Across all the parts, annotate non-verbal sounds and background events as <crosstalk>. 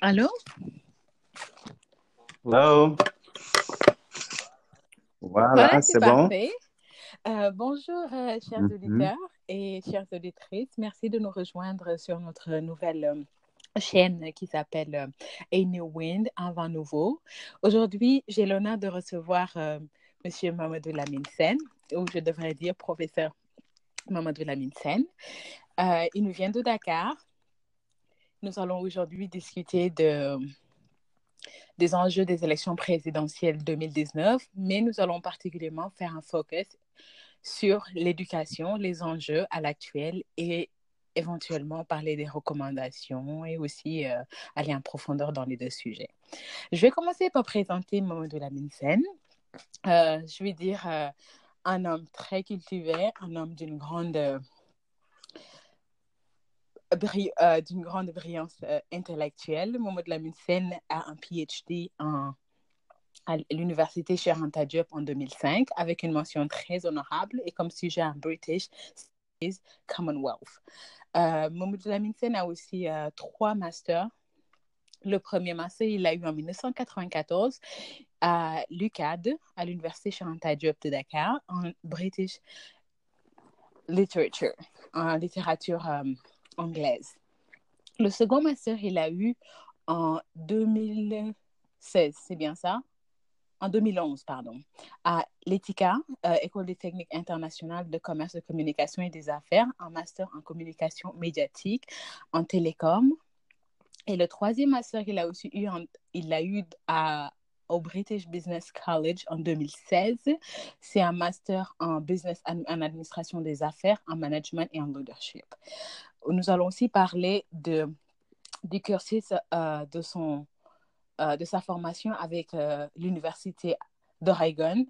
Allô? Hello? Voilà, Voilà, c'est bon. Euh, bonjour, euh, chers Mhm. auditeurs et chères auditrices. Merci de nous rejoindre sur notre nouvelle euh, chaîne qui s'appelle A New Wind, un vent nouveau. Aujourd'hui, j'ai l'honneur de recevoir Monsieur Mamadou Lamine Sen, ou je devrais dire professeur Mamadou Lamine Sen. Euh, il nous vient de Dakar. Nous allons aujourd'hui discuter de, des enjeux des élections présidentielles 2019, mais nous allons particulièrement faire un focus sur l'éducation, les enjeux à l'actuel et éventuellement parler des recommandations et aussi euh, aller en profondeur dans les deux sujets. Je vais commencer par présenter Mamadou Lamine Sen. Euh, je vais dire euh, un homme très cultivé, un homme d'une grande, euh, d'une grande brillance euh, intellectuelle. Mamadou Lamine Sen a un PhD en à l'université Anta Diop en 2005 avec une mention très honorable et comme sujet un British Commonwealth. Euh, Mamoudou Lamine Sen a aussi euh, trois masters. Le premier master, il l'a eu en 1994 à l'UCAD, à l'université Anta Diop de Dakar, en British Literature, en littérature anglaise. Le second master, il l'a eu en 2016, c'est bien ça? en 2011, pardon, à l'ETICA, euh, École des techniques internationales de commerce, de communication et des affaires, en master en communication médiatique, en télécom. Et le troisième master qu'il a aussi eu, il l'a eu au British Business College en 2016. C'est un master en business, en administration des affaires, en management et en leadership. Nous allons aussi parler du cursus euh, de son euh, de sa formation avec euh, l'Université d'Oregon,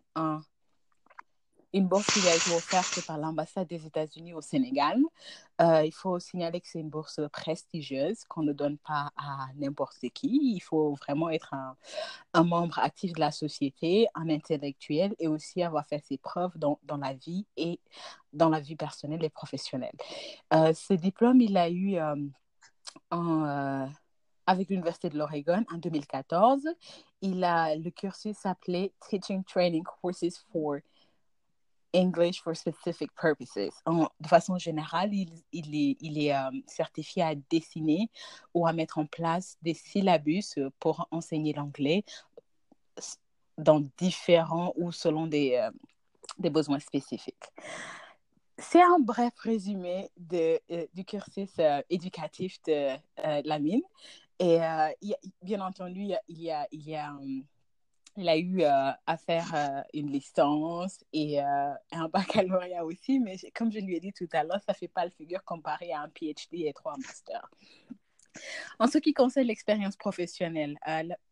une bourse qui a été offerte par l'ambassade des États-Unis au Sénégal. Euh, il faut signaler que c'est une bourse prestigieuse qu'on ne donne pas à n'importe qui. Il faut vraiment être un, membre actif de la société, un intellectuel et aussi avoir fait ses preuves dans, la vie et dans la vie personnelle et professionnelle. Euh, ce diplôme, il l'a eu euh, avec l'Université de l'Oregon en 2014. Il a, le cursus s'appelait Teaching Training Courses for English for Specific Purposes. De façon générale, il, est, euh, certifié à dessiner ou à mettre en place des syllabus pour enseigner l'anglais dans différents ou selon des, euh, des besoins spécifiques. C'est un bref résumé euh, du cursus éducatif de Lamine. Et euh, il, bien entendu, il y a, il y a, um, il a eu euh, à faire euh, une licence et euh, un baccalauréat aussi, mais comme je lui ai dit tout à l'heure, ça ne fait pas le figure comparé à un PhD et trois masters. En ce qui concerne l'expérience professionnelle,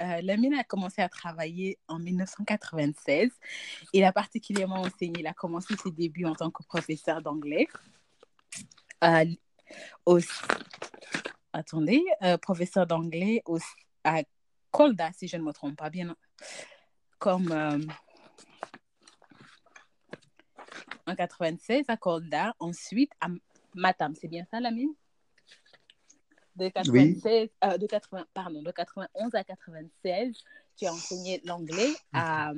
Lamine a commencé à travailler en 1996. Il a particulièrement enseigné, il a commencé ses débuts en tant que professeur d'anglais. Au, attendez, professeur d'anglais à Kolda, si je ne me trompe pas bien, comme euh, en 96 à Kolda, ensuite à Matam, c'est bien ça, Lamine? De 96, Oui. euh, de 80, pardon, de 91 à 96, tu as enseigné l'anglais à,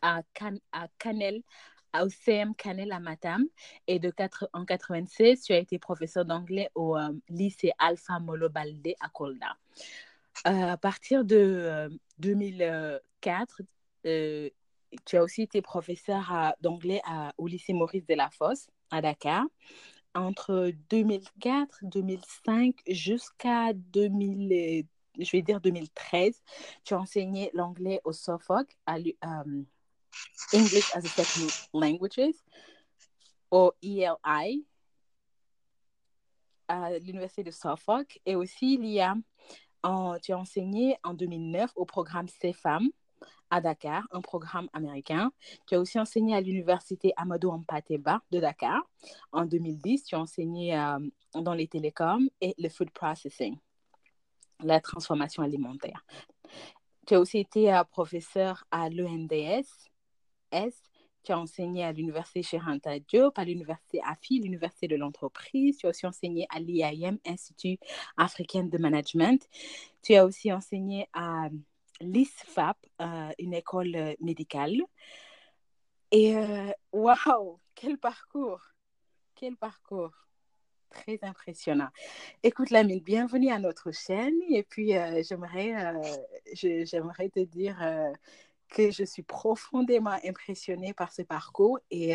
à, Can, à Canel, au CM Canel à Matam. Et de 4, en 96, tu as été professeur d'anglais au euh, lycée Alpha Molo Balde à Kolda. Euh, à partir de euh, 2004, tu as aussi été professeur d'anglais au lycée Maurice de la Fosse à Dakar. Entre 2004, 2005 jusqu'à 2000, je vais dire 2013, tu as enseigné l'anglais au Suffolk um, English as a Second Languages, au ELI, à l'Université de Suffolk. Et aussi, il y a, tu as enseigné en 2009 au programme CEFAM à Dakar, un programme américain. Tu as aussi enseigné à l'Université Amadou Hampateba de Dakar. En 2010, tu as enseigné euh, dans les télécoms et le food processing, la transformation alimentaire. Tu as aussi été euh, professeur à l'ENDS tu as enseigné à l'université Cheranta Diop, à l'université AFI, l'université de l'entreprise. Tu as aussi enseigné à l'IAM, Institut africain de management. Tu as aussi enseigné à l'ISFAP, euh, une école euh, médicale. Et waouh, quel parcours! Quel parcours! Très impressionnant. Écoute, Lamine, bienvenue à notre chaîne. Et puis, j'aimerais, j'aimerais te dire que je suis profondément impressionnée par ce parcours et,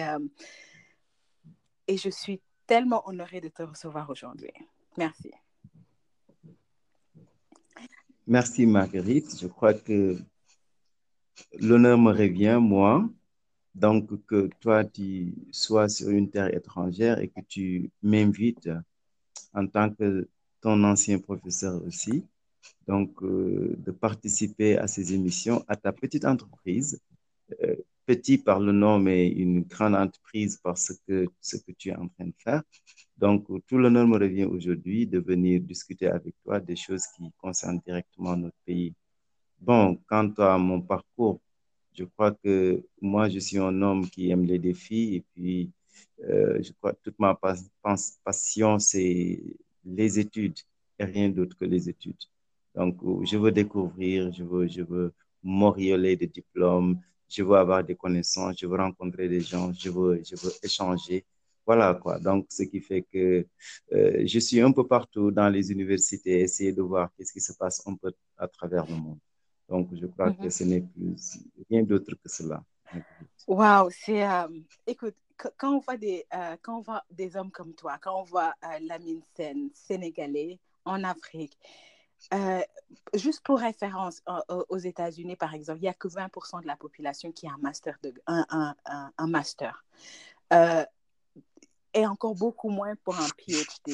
et je suis tellement honorée de te recevoir aujourd'hui. Merci. Merci Marguerite. Je crois que l'honneur me revient, moi. Donc, que toi, tu sois sur une terre étrangère et que tu m'invites en tant que ton ancien professeur aussi, donc euh, de participer à ces émissions, à ta petite entreprise. Euh, petit par le nom, mais une grande entreprise parce que ce que tu es en train de faire. Donc, tout l'honneur me revient aujourd'hui de venir discuter avec toi des choses qui concernent directement notre pays. Bon, quant à mon parcours, je crois que moi, je suis un homme qui aime les défis et puis euh, je crois que toute ma passion, c'est les études et rien d'autre que les études. Donc, je veux découvrir, je veux, je veux m'orioler de diplômes, je veux avoir des connaissances, je veux rencontrer des gens, je veux, je veux échanger. Voilà quoi. Donc, ce qui fait que euh, je suis un peu partout dans les universités, essayer de voir qu'est-ce qui se passe un peu à travers le monde. Donc, je crois que mhm. ce n'est plus rien d'autre que cela. Waouh, c'est. Euh, écoute, quand on, voit des, euh, quand on voit des hommes comme toi, quand on voit Lamine Sen, sénégalais, en Afrique, juste pour référence, aux États-Unis, par exemple, il n'y a que 20% de la population qui a un master. Un, un, un master et encore beaucoup moins pour un PhD.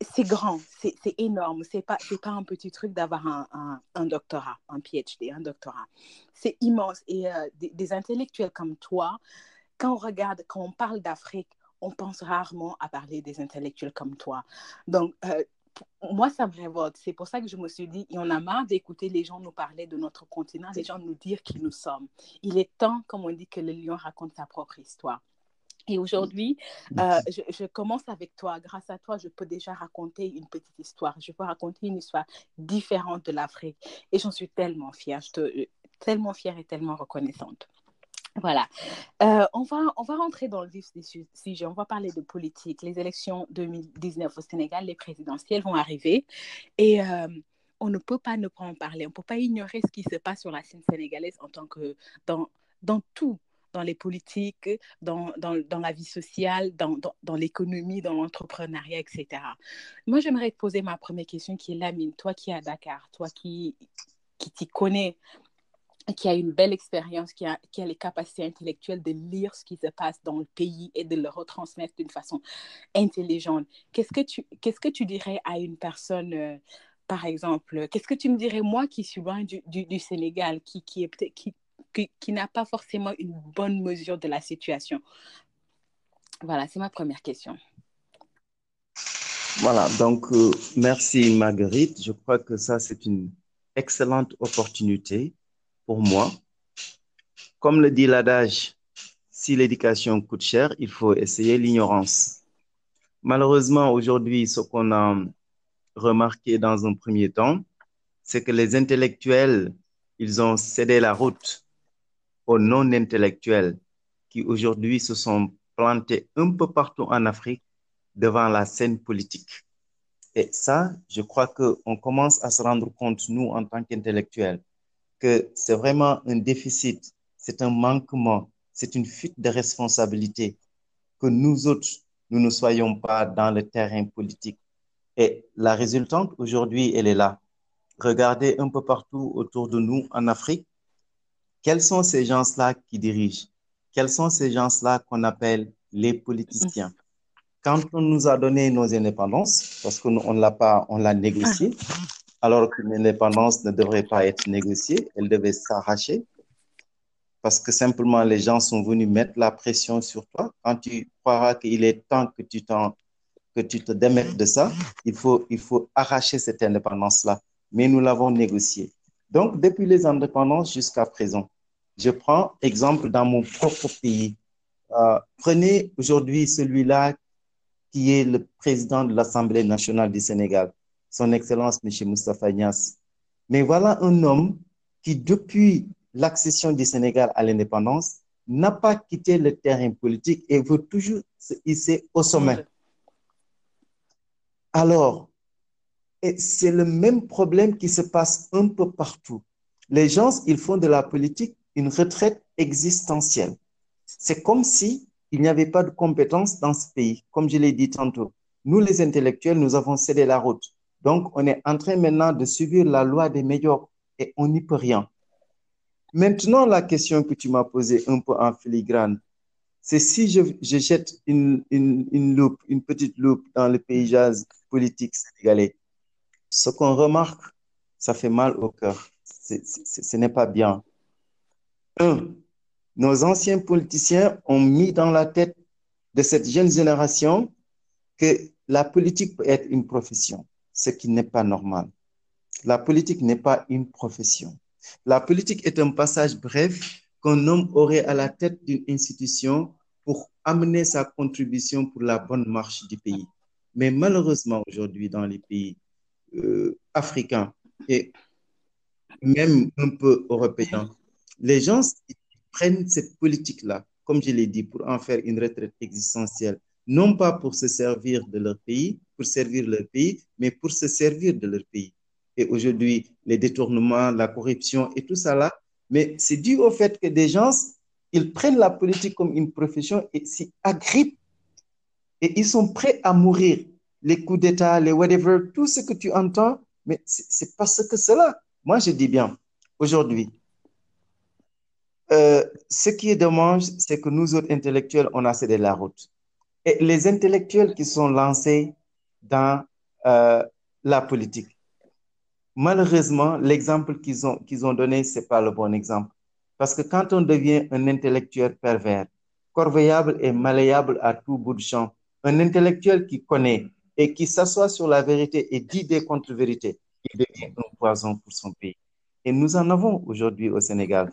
C'est grand, c'est énorme. C'est pas, pas un petit truc d'avoir un, doctorat, un PhD, un doctorat. C'est immense. Et euh, des, intellectuels comme toi, quand on regarde, quand on parle d'Afrique, on pense rarement à parler des intellectuels comme toi. Donc, euh, moi, ça me révolte. C'est pour ça que je me suis dit, en a marre d'écouter les gens nous parler de notre continent, les gens nous dire qui nous sommes. Il est temps, comme on dit, que le lion raconte sa propre histoire. Et aujourd'hui, euh, je, commence avec toi. Grâce à toi, je peux déjà raconter une petite histoire. Je peux raconter une histoire différente de l'Afrique. Et j'en suis tellement fière. Je te, euh, tellement fière et tellement reconnaissante. Voilà. Euh, on, va, on va rentrer dans le vif du sujet. On va parler de politique. Les élections 2019 au Sénégal, les présidentielles vont arriver. Et on ne peut pas ne pas en parler. On ne peut pas ignorer ce qui se passe sur la scène sénégalaise en tant que dans, dans tout dans les politiques, dans, dans, dans la vie sociale, dans, dans l'économie, dans l'entrepreneuriat, etc. Moi, j'aimerais te poser ma première question qui est Lamine, toi qui es à Dakar, toi qui, qui t'y connais, qui a une belle expérience, qui a, les capacités intellectuelles de lire ce qui se passe dans le pays et de le retransmettre d'une façon intelligente. Qu'est-ce que tu, que tu dirais à une personne... Euh, par exemple, qu'est-ce que tu me dirais, moi qui suis loin du, Sénégal, qui, qui, n'a pas forcément une bonne mesure de la situation? Voilà, c'est ma première question. Voilà, donc euh, merci Marguerite. Je crois que ça, c'est une excellente opportunité pour moi. Comme le dit l'adage, si l'éducation coûte cher, il faut essayer l'ignorance. Malheureusement, aujourd'hui, ce qu'on a remarqué dans un premier temps, c'est que les intellectuels, ils ont cédé la route aux non-intellectuels qui aujourd'hui se sont plantés un peu partout en Afrique devant la scène politique. Et ça, je crois qu'on commence à se rendre compte, nous, en tant qu'intellectuels, que c'est vraiment un déficit, c'est un manquement, c'est une fuite de responsabilité que nous autres, nous ne soyons pas dans le terrain politique. Et la résultante, aujourd'hui, elle est là. Regardez un peu partout autour de nous en Afrique, quels sont ces gens-là qui dirigent? Quels sont ces gens-là qu'on appelle les politiciens? Quand on nous a donné nos indépendances, parce qu'on ne l'a pas, on l'a négocié, alors que l'indépendance ne devrait pas être négociée, elle devait s'arracher, parce que simplement les gens sont venus mettre la pression sur toi. Quand tu croiras qu'il est temps que tu, que tu te démettes de ça, il faut, il faut arracher cette indépendance-là. Mais nous l'avons négociée. Donc, depuis les indépendances jusqu'à présent, Je prends exemple dans mon propre pays. Euh, prenez aujourd'hui celui-là qui est le président de l'Assemblée nationale du Sénégal, son Excellence M. Moustapha Nias. Mais voilà un homme qui, depuis l'accession du Sénégal à l'indépendance, n'a pas quitté le terrain politique et veut toujours se hisser au sommet. Alors, c'est le même problème qui se passe un peu partout. Les gens, ils font de la politique une retraite existentielle. C'est comme si il n'y avait pas de compétences dans ce pays. Comme je l'ai dit tantôt, nous les intellectuels, nous avons cédé la route. Donc, on est en train maintenant de subir la loi des médiocres et on n'y peut rien. Maintenant, la question que tu m'as posée un peu en filigrane, c'est si je, je jette une, une, une, loupe, une petite loupe dans le paysage politique sénégalais, ce qu'on remarque, ça fait mal au cœur. ce n'est pas bien. Un, nos anciens politiciens ont mis dans la tête de cette jeune génération que la politique peut être une profession, ce qui n'est pas normal. La politique n'est pas une profession. La politique est un passage bref qu'un homme aurait à la tête d'une institution pour amener sa contribution pour la bonne marche du pays. Mais malheureusement, aujourd'hui, dans les pays euh, africains et même un peu européens, les gens prennent cette politique-là, comme je l'ai dit, pour en faire une retraite existentielle, non pas pour se servir de leur pays, pour servir leur pays, mais pour se servir de leur pays. Et aujourd'hui, les détournements, la corruption et tout ça là, mais c'est dû au fait que des gens, ils prennent la politique comme une profession et s'y agrippent et ils sont prêts à mourir. Les coups d'État, les whatever, tout ce que tu entends, mais c'est parce que cela. Moi, je dis bien, aujourd'hui, euh, ce qui est dommage, c'est que nous autres intellectuels, on a cédé la route. Et les intellectuels qui sont lancés dans euh, la politique, malheureusement, l'exemple qu'ils ont, qu'ils ont donné, ce n'est pas le bon exemple. Parce que quand on devient un intellectuel pervers, corvéable et malléable à tout bout de champ, un intellectuel qui connaît et qui s'assoit sur la vérité et dit des contre-vérités, il devient un poison pour son pays. Et nous en avons aujourd'hui au Sénégal.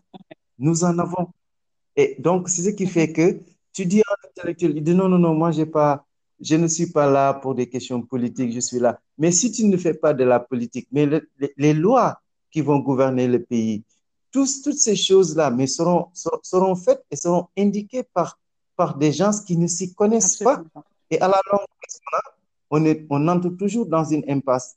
Nous en avons. Et donc, c'est ce qui fait que tu dis à l'intellectuel, il dit non, non, non, moi, j'ai pas, je ne suis pas là pour des questions politiques, je suis là. Mais si tu ne fais pas de la politique, mais les lois qui vont gouverner le pays, tous, toutes ces choses-là mais seront, seront faites et seront indiquées par, par des gens qui ne s'y connaissent pas. Et à la longue, on, est, on entre toujours dans une impasse.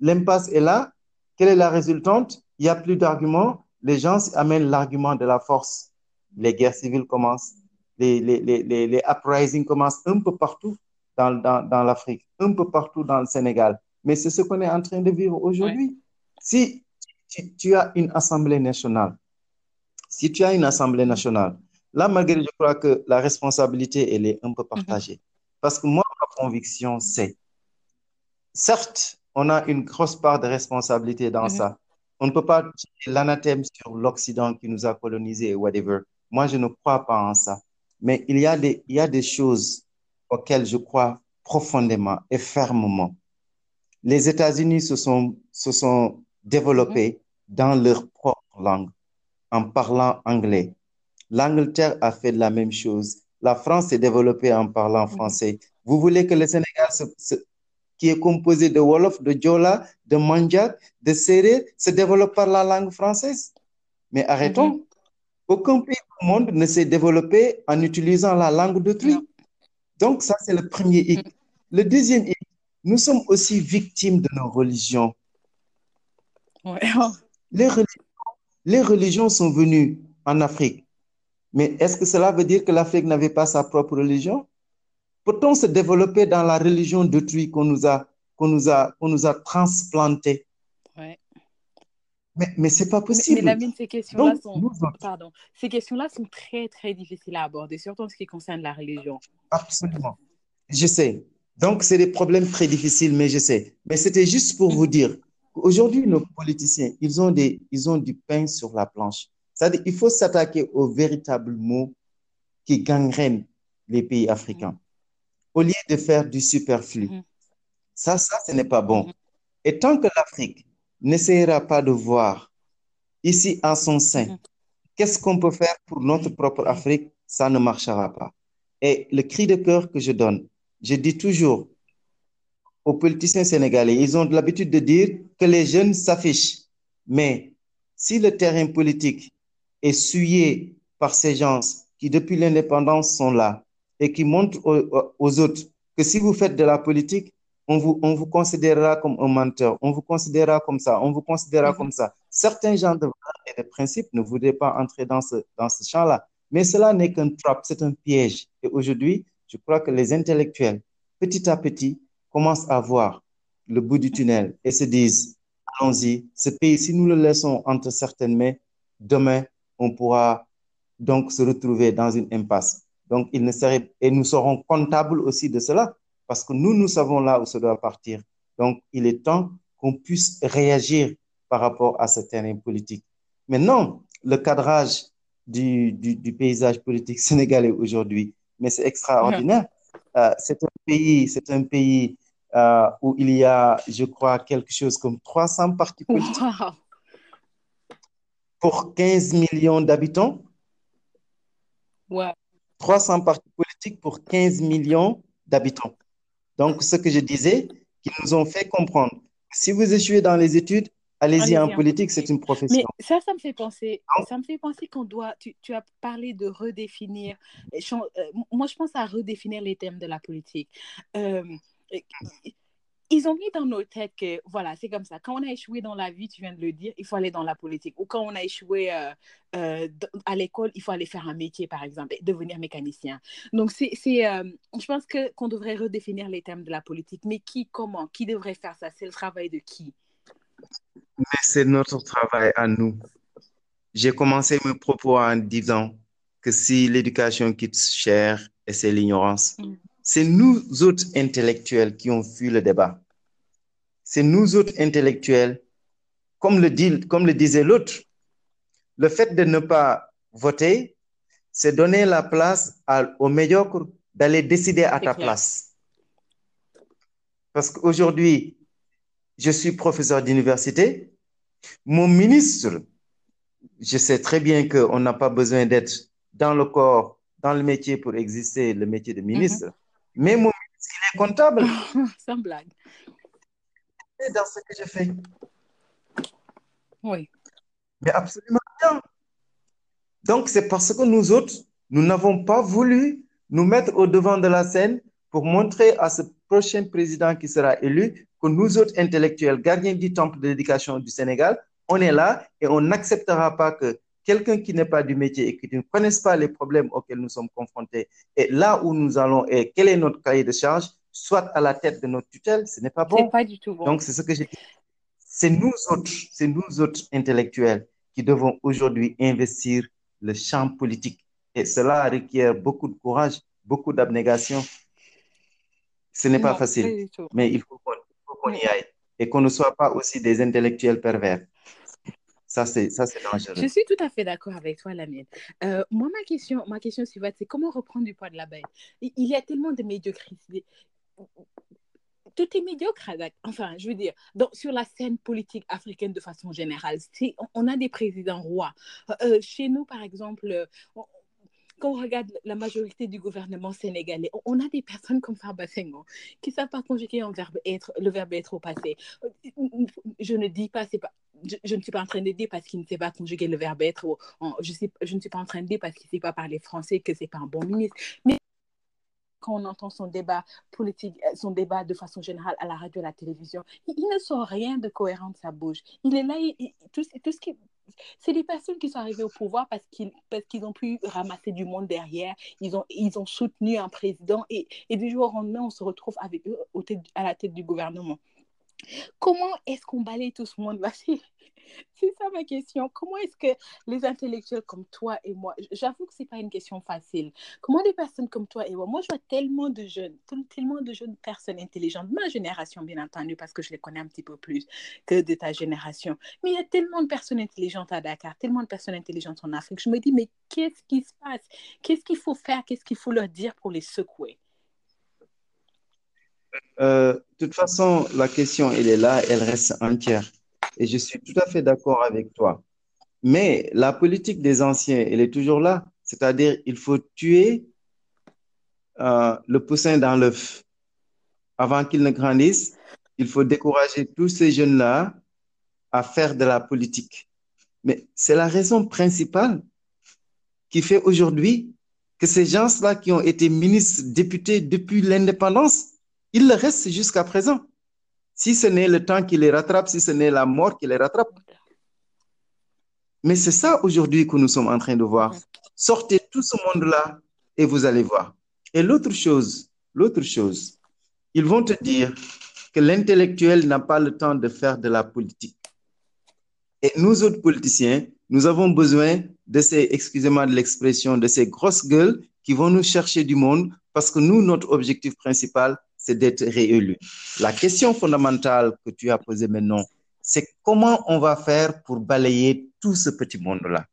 L'impasse est là. Quelle est la résultante? Il n'y a plus d'arguments les gens amènent l'argument de la force. Les guerres civiles commencent, les, les, les, les uprisings commencent un peu partout dans, dans, dans l'Afrique, un peu partout dans le Sénégal. Mais c'est ce qu'on est en train de vivre aujourd'hui. Si tu, tu, as une Assemblée nationale, si tu as une Assemblée nationale, là, malgré, je crois que la responsabilité, elle est un peu partagée. Mm -hmm. Parce que moi, ma conviction, c'est, certes, on a une grosse part de responsabilité dans mm -hmm. ça. On ne peut pas tirer l'anathème sur l'Occident qui nous a colonisés et whatever. Moi, je ne crois pas en ça. Mais il y a des, il y a des choses auxquelles je crois profondément et fermement. Les États-Unis se sont, se sont développés mm -hmm. dans leur propre langue, en parlant anglais. L'Angleterre a fait la même chose. La France s'est développée en parlant français. Mm -hmm. Vous voulez que le Sénégal se, se, qui est composé de Wolof, de Djola, de Mandjak, de Serrer, se développe par la langue française? Mais arrêtons. Mm -hmm. Aucun pays au monde ne s'est développé en utilisant la langue d'autrui. Donc, ça, c'est le premier hic. Mm. Le deuxième hic, nous sommes aussi victimes de nos religions. Ouais. Les, religions les religions sont venues en Afrique. Mais est-ce que cela veut dire que l'Afrique n'avait pas sa propre religion? Peut-on se développer dans la religion d'autrui qu'on nous a, qu'on nous a, qu'on nous a transplanté? Mais, mais c'est pas possible. Mais, mais ces questions-là sont, nous... pardon, ces questions-là sont très, très difficiles à aborder, surtout en ce qui concerne la religion. Absolument. Je sais. Donc, c'est des problèmes très difficiles, mais je sais. Mais c'était juste pour vous dire qu'aujourd'hui, nos politiciens, ils ont des, ils ont du pain sur la planche. C'est-à-dire, il faut s'attaquer aux véritables mots qui gangrènent les pays africains au lieu de faire du superflu. Mm -hmm. Ça, ça, ce n'est pas bon. Mm -hmm. Et tant que l'Afrique n'essayera pas de voir ici en son sein mm qu'est-ce qu'on peut faire pour notre propre Afrique? Ça ne marchera pas. Et le cri de cœur que je donne, je dis toujours aux politiciens sénégalais, ils ont l'habitude de dire que les jeunes s'affichent. Mais si le terrain politique est souillé par ces gens qui, depuis l'indépendance, sont là et qui montrent aux, aux, autres que si vous faites de la politique, on vous, on vous considérera comme un menteur, on vous considérera comme ça, on vous considérera mm -hmm. comme ça. Certains gens de valeurs et de principes ne voudraient pas entrer dans ce, dans ce champ-là. Mais cela n'est qu'un trap, c'est un piège. Et aujourd'hui, je crois que les intellectuels, petit à petit, commencent à voir le bout du tunnel et se disent, allons-y, ce pays, si nous le laissons entre certaines mains, demain, on pourra donc se retrouver dans une impasse. Donc, il ne serait, et nous serons comptables aussi de cela, parce que nous, nous savons là où ça doit partir. Donc, il est temps qu'on puisse réagir par rapport à ce terrain politique. Maintenant, le cadrage du, du, du paysage politique <laughs> sénégalais aujourd'hui, mais c'est extraordinaire. <laughs> Euh, c'est un pays, c'est un pays euh, où il y a, je crois, quelque chose comme 300 partis politiques Wow. pour 15 millions d'habitants. Ouais. 300 partis politiques pour 15 millions d'habitants. Donc, ce que je disais, qu'ils nous ont fait comprendre, si vous échouez dans les études, allez-y en en politique, c'est une Mais profession. ça, ça me fait penser, ça me fait penser qu'on doit, tu, tu as parlé de redéfinir, euh, moi je pense à redéfinir les thèmes de la politique. Euh, ils ont mis dans nos têtes que, voilà, c'est comme ça. Quand on a échoué dans la vie, tu viens de le dire, il faut aller dans la politique. Ou quand on a échoué euh, euh, à l'école, il faut aller faire un métier, par exemple, et devenir mécanicien. Donc, c'est, c'est, euh, je pense que, qu'on devrait redéfinir les thèmes de la politique. Mais qui, comment, qui devrait faire ça? C'est le travail de qui? mais c'est notre travail à nous. J'ai commencé mes propos en disant que si l'éducation coûte cher, et c'est l'ignorance, Mm. c'est nous autres intellectuels qui ont fui le débat. C'est nous autres intellectuels, comme le dit, comme le disait l'autre, le fait de ne pas voter, c'est donner la place à- aux médiocres d'aller décider à ta clair. place. Parce qu'aujourd'hui, je suis professeur d'université. Mon ministre, je sais très bien qu'on n'a pas besoin d'être dans le corps, dans le métier pour exister, le métier de ministre. Mais mon ministre, il est comptable. <laughs> Sans blague. Dans ce que je fais. Oui. Mais absolument rien. Donc, c'est parce que nous autres, nous n'avons pas voulu nous mettre au devant de la scène pour montrer à ce prochain président qui sera élu que nous autres intellectuels, gardiens du temple de l'éducation du Sénégal, on est là et on n'acceptera pas que quelqu'un qui n'est pas du métier et qui ne connaisse pas les problèmes auxquels nous sommes confrontés et là où nous allons et quel est notre cahier de charge, soit à la tête de notre tutelle, ce n'est pas bon. pas du tout bon. Donc, c'est ce que j'ai dit. C'est nous autres, c'est nous autres intellectuels qui devons aujourd'hui investir le champ politique. Et cela requiert beaucoup de courage, beaucoup d'abnégation. Ce n'est pas facile, mais il faut qu'on y aille et qu'on ne soit pas aussi des intellectuels pervers. Ça, c'est c'est Je dangereux. suis tout à fait d'accord avec toi, Lamine. Euh, moi, ma question, ma question suivante, c'est comment reprendre du poids de la bête? Il il y a tellement de médiocrité. Tout est médiocre, enfin, je veux dire, donc, sur la scène politique africaine de façon générale. C'est- on, a des présidents rois. Euh, chez nous, par exemple, euh, quand on regarde la majorité du gouvernement sénégalais, on, a des personnes comme Farba qui ne savent pas conjuguer un verbe être, le verbe être au passé. Je ne dis pas, c'est pas, je, ne suis pas en train de dire parce qu'il ne sait pas conjuguer le verbe être. ou en- je, ne suis pas en train de dire parce qu'il ne sait pas parler français que c'est pas un bon ministre. Quand on entend son débat politique, euh, son débat de façon générale à la radio, à la télévision, il, ne sort rien de cohérent de sa bouche. Il est là, tout, ce- qui... C'est des personnes qui sont arrivées au pouvoir parce qu'ils parce qu'ils ont pu ramasser du monde derrière, ils ont, ils ont soutenu un président et, et du jour au lendemain, on se retrouve avec eux à la tête du gouvernement. Comment est-ce qu'on balaye tout ce monde-là? <laughs> C'est ça ma question. Comment est-ce que les intellectuels comme toi et moi, j'avoue que c'est pas une question facile. Comment des personnes comme toi et moi, moi je vois tellement de jeunes, tellement de jeunes personnes intelligentes, ma génération bien entendu, parce que je les connais un petit peu plus que de ta génération. Mais il y a tellement de personnes intelligentes à Dakar, tellement de personnes intelligentes en Afrique. Je me dis, mais qu'est-ce qui se passe? Qu'est-ce qu'il faut faire? Qu'est-ce qu'il faut leur dire pour les secouer? Euh, de toute façon, la question, elle est là, elle reste entière. Et je suis tout à fait d'accord avec toi. Mais la politique des anciens, elle est toujours là. C'est-à-dire, il faut tuer euh, le poussin dans l'œuf avant qu'il ne grandisse. Il faut décourager tous ces jeunes-là à faire de la politique. Mais c'est la raison principale qui fait aujourd'hui que ces gens-là qui ont été ministres, députés depuis l'indépendance, ils le restent jusqu'à présent. Si ce n'est le temps qui les rattrape, si ce n'est la mort qui les rattrape. Mais c'est ça aujourd'hui que nous sommes en train de voir. Sortez tout ce monde-là et vous allez voir. Et l'autre chose, l'autre chose, ils vont te dire que l'intellectuel n'a pas le temps de faire de la politique. Et nous autres politiciens, nous avons besoin de ces, excusez-moi de l'expression, de ces grosses gueules qui vont nous chercher du monde parce que nous, notre objectif principal, c'est d'être réélu. La question fondamentale que tu as posée maintenant, c'est comment on va faire pour balayer tout ce petit monde-là.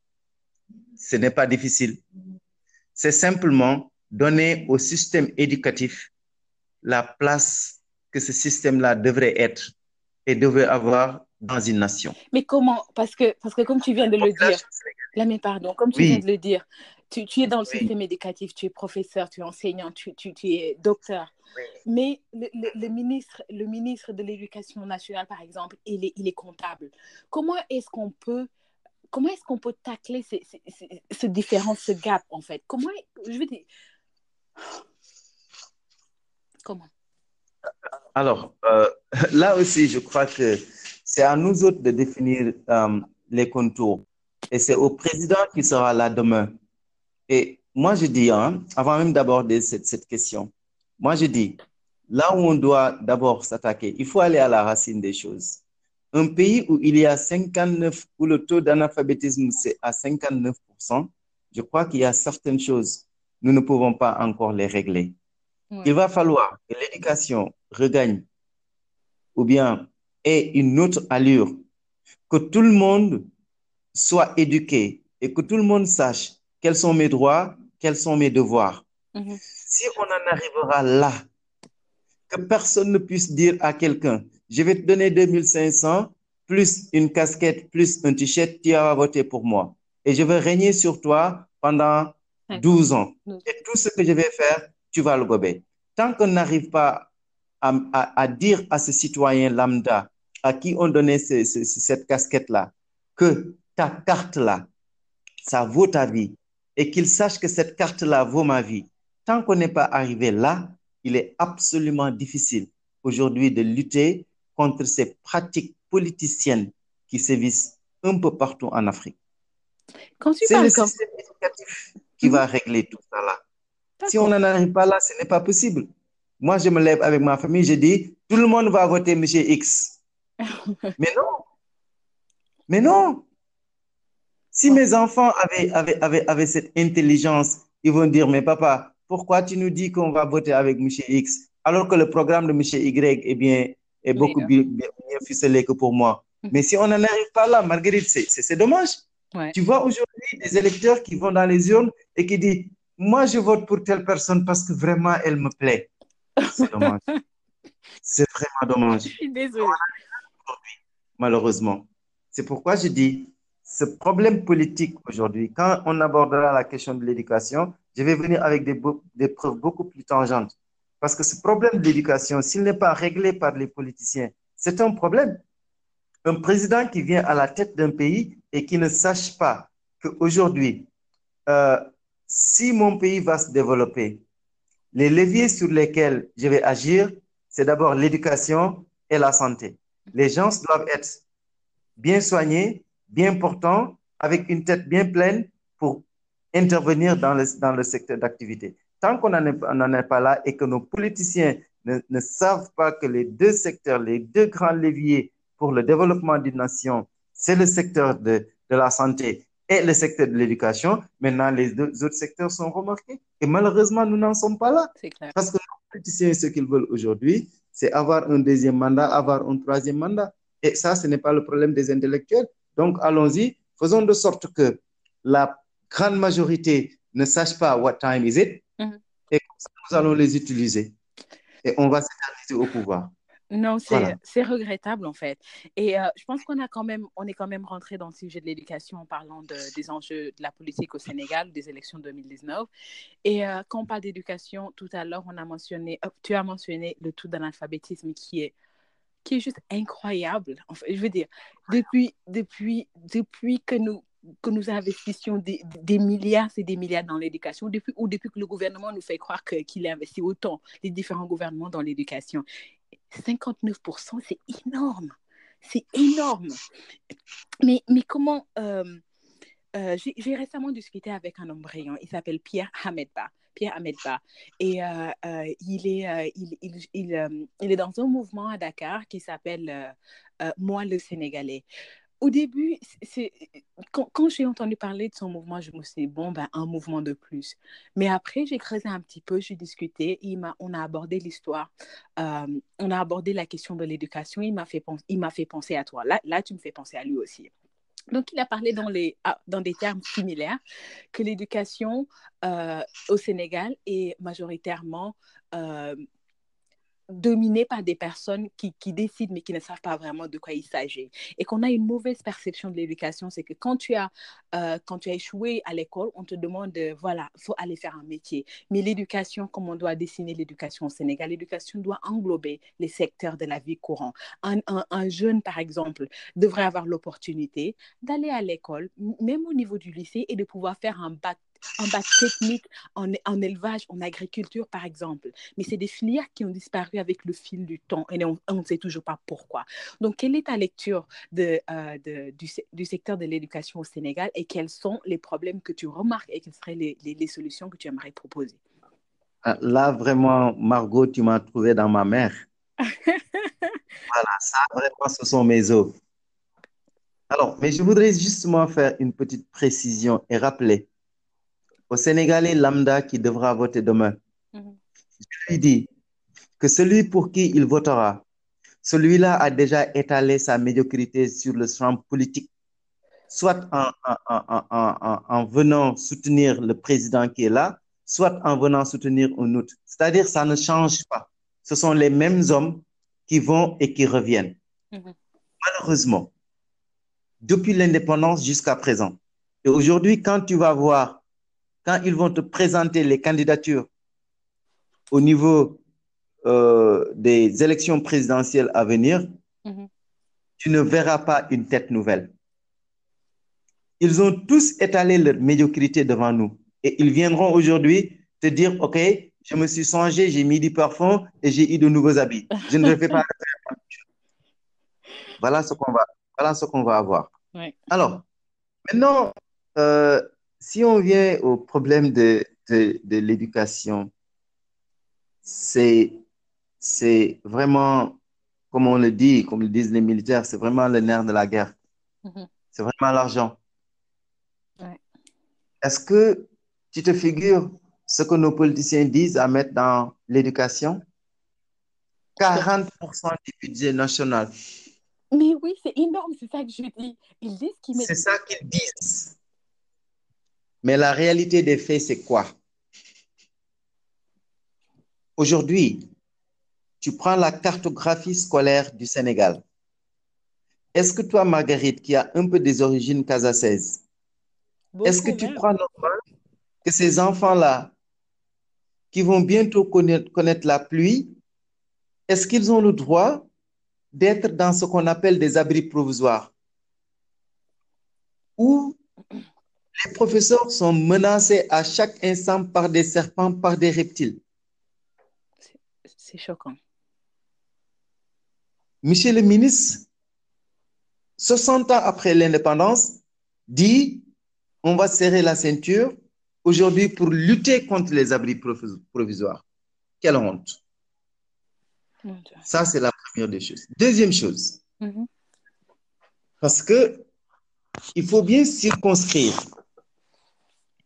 Ce n'est pas difficile. C'est simplement donner au système éducatif la place que ce système-là devrait être et devrait avoir dans une nation. Mais comment Parce que, parce que comme tu viens de le dire, là, mais pardon, comme tu Oui. viens de le dire, tu, tu es dans le Oui. système éducatif, tu es professeur, tu es enseignant, tu, tu, tu es docteur. Mais le, le- ministre, le ministre de l'Éducation nationale, par exemple, il est, il est comptable. Comment est-ce qu'on peut, comment est-ce qu'on peut tacler ce, ce, ce différence, ce gap, en fait? Comment, je veux dire, comment? Alors, euh, <laughs> là aussi, je crois que c'est à nous autres de définir euh, les contours. Et c'est au président qui sera là demain. Et moi, je dis, hein, avant même d'aborder cette, cette question, moi, je dis, là où on doit d'abord s'attaquer, il faut aller à la racine des choses. Un pays où il y a 59, où le taux d'analphabétisme c'est à 59%, je crois qu'il y a certaines choses, nous ne pouvons pas encore les régler. Ouais. Il va falloir que l'éducation regagne ou bien ait une autre allure, que tout le monde soit éduqué et que tout le monde sache quels sont mes droits, quels sont mes devoirs. Mhm. Si on en arrivera là, que personne ne puisse dire à quelqu'un, je vais te donner 2500 plus une casquette, plus un t-shirt, tu vas voter pour moi. Et je vais régner sur toi pendant Cinq 12 ans. Et tout ce que je vais faire, tu vas le gober. Tant qu'on n'arrive pas à, à- à dire à ce citoyen lambda à qui on donnait ce- ce- ce- cette casquette-là que ta carte-là, ça vaut ta vie et qu'il sache que cette carte-là vaut ma vie, tant qu'on n'est pas arrivé là, il est absolument difficile aujourd'hui de lutter contre ces pratiques politiciennes qui sévissent un peu partout en Afrique. Quand tu C'est le comme... système éducatif qui va régler tout ça là. Si on n'en arrive pas là, ce n'est pas possible. Moi, je me lève avec ma famille, je dis, tout le monde va voter M. X. <laughs> Mais non. Mais non. Si mes enfants avaient, avaient, avaient, avaient cette intelligence, ils vont dire, mais papa, pourquoi tu nous dis qu'on va voter avec M. X alors que le programme de M. Y est bien, est beaucoup Meilleur. bien, bien ficelé que pour moi. Mhm. Mais si on n'en arrive pas là, Marguerite, c'est dommage. Ouais. Tu vois aujourd'hui des électeurs qui vont dans les urnes et qui disent, moi je vote pour telle personne parce que vraiment elle me plaît. C'est dommage. <laughs> C'est vraiment dommage, Je suis désolée. malheureusement. C'est pourquoi je dis, ce problème politique aujourd'hui, quand on abordera la question de l'éducation, je vais venir avec des, preuves beaucoup plus tangentes. Parce que ce problème de l'éducation, s'il n'est pas réglé par les politiciens, c'est un problème. Un président qui vient à la tête d'un pays et qui ne sache pas qu'aujourd'hui, euh, si mon pays va se développer, les leviers sur lesquels je vais agir, c'est d'abord l'éducation et la santé. Les gens doivent être bien soignés, bien portants, avec une tête bien pleine intervenir dans le, dans le secteur d'activité. Tant qu'on n'en est, pas là et que nos politiciens ne, ne savent pas que les deux secteurs, les deux grands leviers pour le développement d'une nation, c'est le secteur de, de la santé et le secteur de l'éducation, maintenant les deux autres secteurs sont remarqués. Et malheureusement, nous n'en sommes pas là. Clair. Parce que les politiciens, ce qu'ils veulent aujourd'hui, c'est avoir un deuxième mandat, avoir un troisième mandat. Et ça, ce n'est pas le problème des intellectuels. Donc, allons-y, faisons de sorte que la grande majorité ne sache pas what time is it. Mhm. Et comme ça, nous allons les utiliser. Et on va s'éterniser au pouvoir. Non, c'est Voilà. regrettable en fait. Et euh, je pense qu'on a quand même, on est quand même rentré dans le sujet de l'éducation en parlant de- des enjeux de la politique au Sénégal, des élections 2019. Et euh, quand on parle d'éducation, tout à l'heure, on a mentionné, tu as mentionné le taux d'analphabétisme qui est, qui est juste incroyable. En fait, je veux dire, depuis, depuis, depuis que nous que nous investissions des, milliards et des milliards dans l'éducation, depuis, ou depuis que le gouvernement nous fait croire qu'il a investi autant, les différents gouvernements dans l'éducation. 59%, c'est énorme. C'est énorme. Mais, mais comment... euh, euh, j'ai récemment discuté avec un homme brillant. Il s'appelle Pierre Hamedba. Pierre Hamedba. Et euh, il, est, il, il, il, il est dans un mouvement à Dakar qui s'appelle Moi le Sénégalais. Au début, c'est, quand, j'ai entendu parler de son mouvement, je me suis dit, bon, ben, un mouvement de plus. Mais après, j'ai creusé un petit peu, j'ai discuté, il m'a, on a abordé l'histoire, euh, on a abordé la question de l'éducation, il m'a fait, fait penser à toi. Là, là, tu me fais penser à lui aussi. Donc, il a parlé dans, les, ah, dans des termes similaires que l'éducation euh, au Sénégal est majoritairement euh, dominée par des personnes qui, qui, décident mais qui ne savent pas vraiment de quoi il s'agit. Et qu'on a une mauvaise perception de l'éducation, c'est que quand tu, as, euh, quand tu as échoué à l'école, on te demande, de, voilà, il faut aller faire un métier. Mais l'éducation, comme on doit dessiner l'éducation au Sénégal, l'éducation doit englober les secteurs de la vie courante. Un, un, un jeune, par exemple, devrait avoir l'opportunité d'aller à l'école, même au niveau du lycée, et de pouvoir faire un bac un bac technique en, en, élevage, en agriculture, par exemple. Mais c'est des filières qui ont disparu avec le fil du temps et on ne sait toujours pas pourquoi. Donc, quelle est ta lecture de, euh, de, du, du, secteur de l'éducation au Sénégal et quels sont les problèmes que tu remarques et quelles seraient les, les, les solutions que tu aimerais proposer? Là, vraiment, Margot, tu m'as trouvé dans ma mère. <laughs> voilà, ça, vraiment, ce sont mes os. Alors, mais je voudrais justement faire une petite précision et rappeler au Sénégalais lambda qui devra voter demain, -hmm. je lui dis que celui pour qui il votera, celui-là a déjà étalé sa médiocrité sur le champ politique, soit en, en, en, en, venant soutenir le président qui est là, soit en venant soutenir un autre. C'est-à-dire ça ne change pas. Ce sont les mêmes hommes qui vont et qui reviennent. -hmm. Malheureusement, depuis l'indépendance jusqu'à présent. Et aujourd'hui, quand tu vas voir quand ils vont te présenter les candidatures au niveau euh, des élections présidentielles à venir, mm -hmm. tu ne verras pas une tête nouvelle. Ils ont tous étalé leur médiocrité devant nous. Et ils viendront aujourd'hui te dire, OK, je me suis changé, j'ai mis du parfum et j'ai eu de nouveaux habits. Je ne fais pas. <laughs> voilà ce qu'on va, voilà ce qu'on va avoir. Alors, maintenant, euh, si on vient au problème de, de, de l'éducation, c'est vraiment, comme on le dit, comme le disent les militaires, c'est vraiment le nerf de la guerre. Mm -hmm. C'est vraiment l'argent. Ouais. Est-ce que tu te figures ce que nos politiciens disent à mettre dans l'éducation? 40% du budget national. Mais oui, c'est énorme, c'est ça que je dis. Ils disent qu'ils mettent... C'est ça qu'ils disent. Mais la réalité des faits, c'est quoi? Aujourd'hui, tu prends la cartographie scolaire du Sénégal. Est-ce que toi, Marguerite, qui a un peu des origines casacaises, est-ce que tu même. crois normal que ces enfants-là, qui vont bientôt connaître, connaître la pluie, est-ce qu'ils ont le droit d'être dans ce qu'on appelle des abris provisoires? Les professeurs sont menacés à chaque instant par des serpents, par des reptiles. C'est choquant. Monsieur le ministre, 60 ans après l'indépendance, dit on va serrer la ceinture aujourd'hui pour lutter contre les abris provisoires. Quelle honte. Ça, c'est la première des choses. Deuxième chose, mm -hmm. parce que il faut bien circonscrire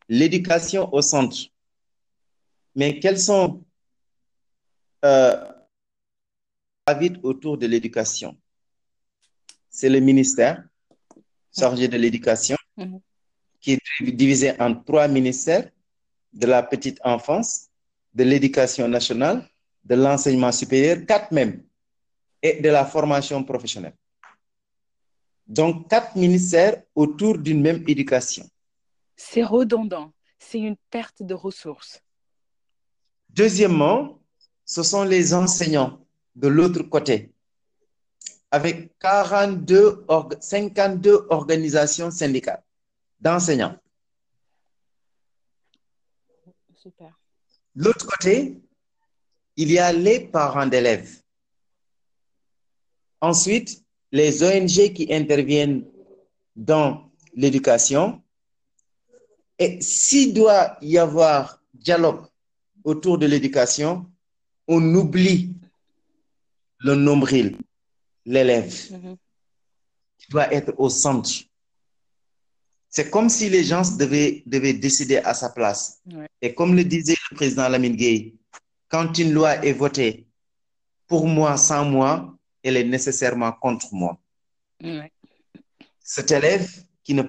l'éducation au centre. Mais quels sont euh, vite autour de l'éducation? C'est le ministère chargé de l'éducation -hmm. qui est divisé en trois ministères de la petite enfance, de l'éducation nationale, de l'enseignement supérieur, quatre même. et de la formation professionnelle. Donc, quatre ministères autour d'une même éducation. C'est redondant. C'est une perte de ressources. Deuxièmement, ce sont les enseignants de l'autre côté, avec 42, 52 organisations syndicales d'enseignants. Super. L'autre côté, il y a les parents d'élèves. Ensuite, les ONG qui interviennent dans l'éducation. Et s'il doit y avoir dialogue autour de l'éducation, on oublie le nombril, l'élève, Mhm. qui doit être au centre. C'est comme si les gens devaient, devaient décider à sa place. Ouais. Et comme le disait le président Lamine Gueye, quand une loi est votée pour moi, sans moi, elle est nécessairement contre moi. Ouais. Cet élève qui ne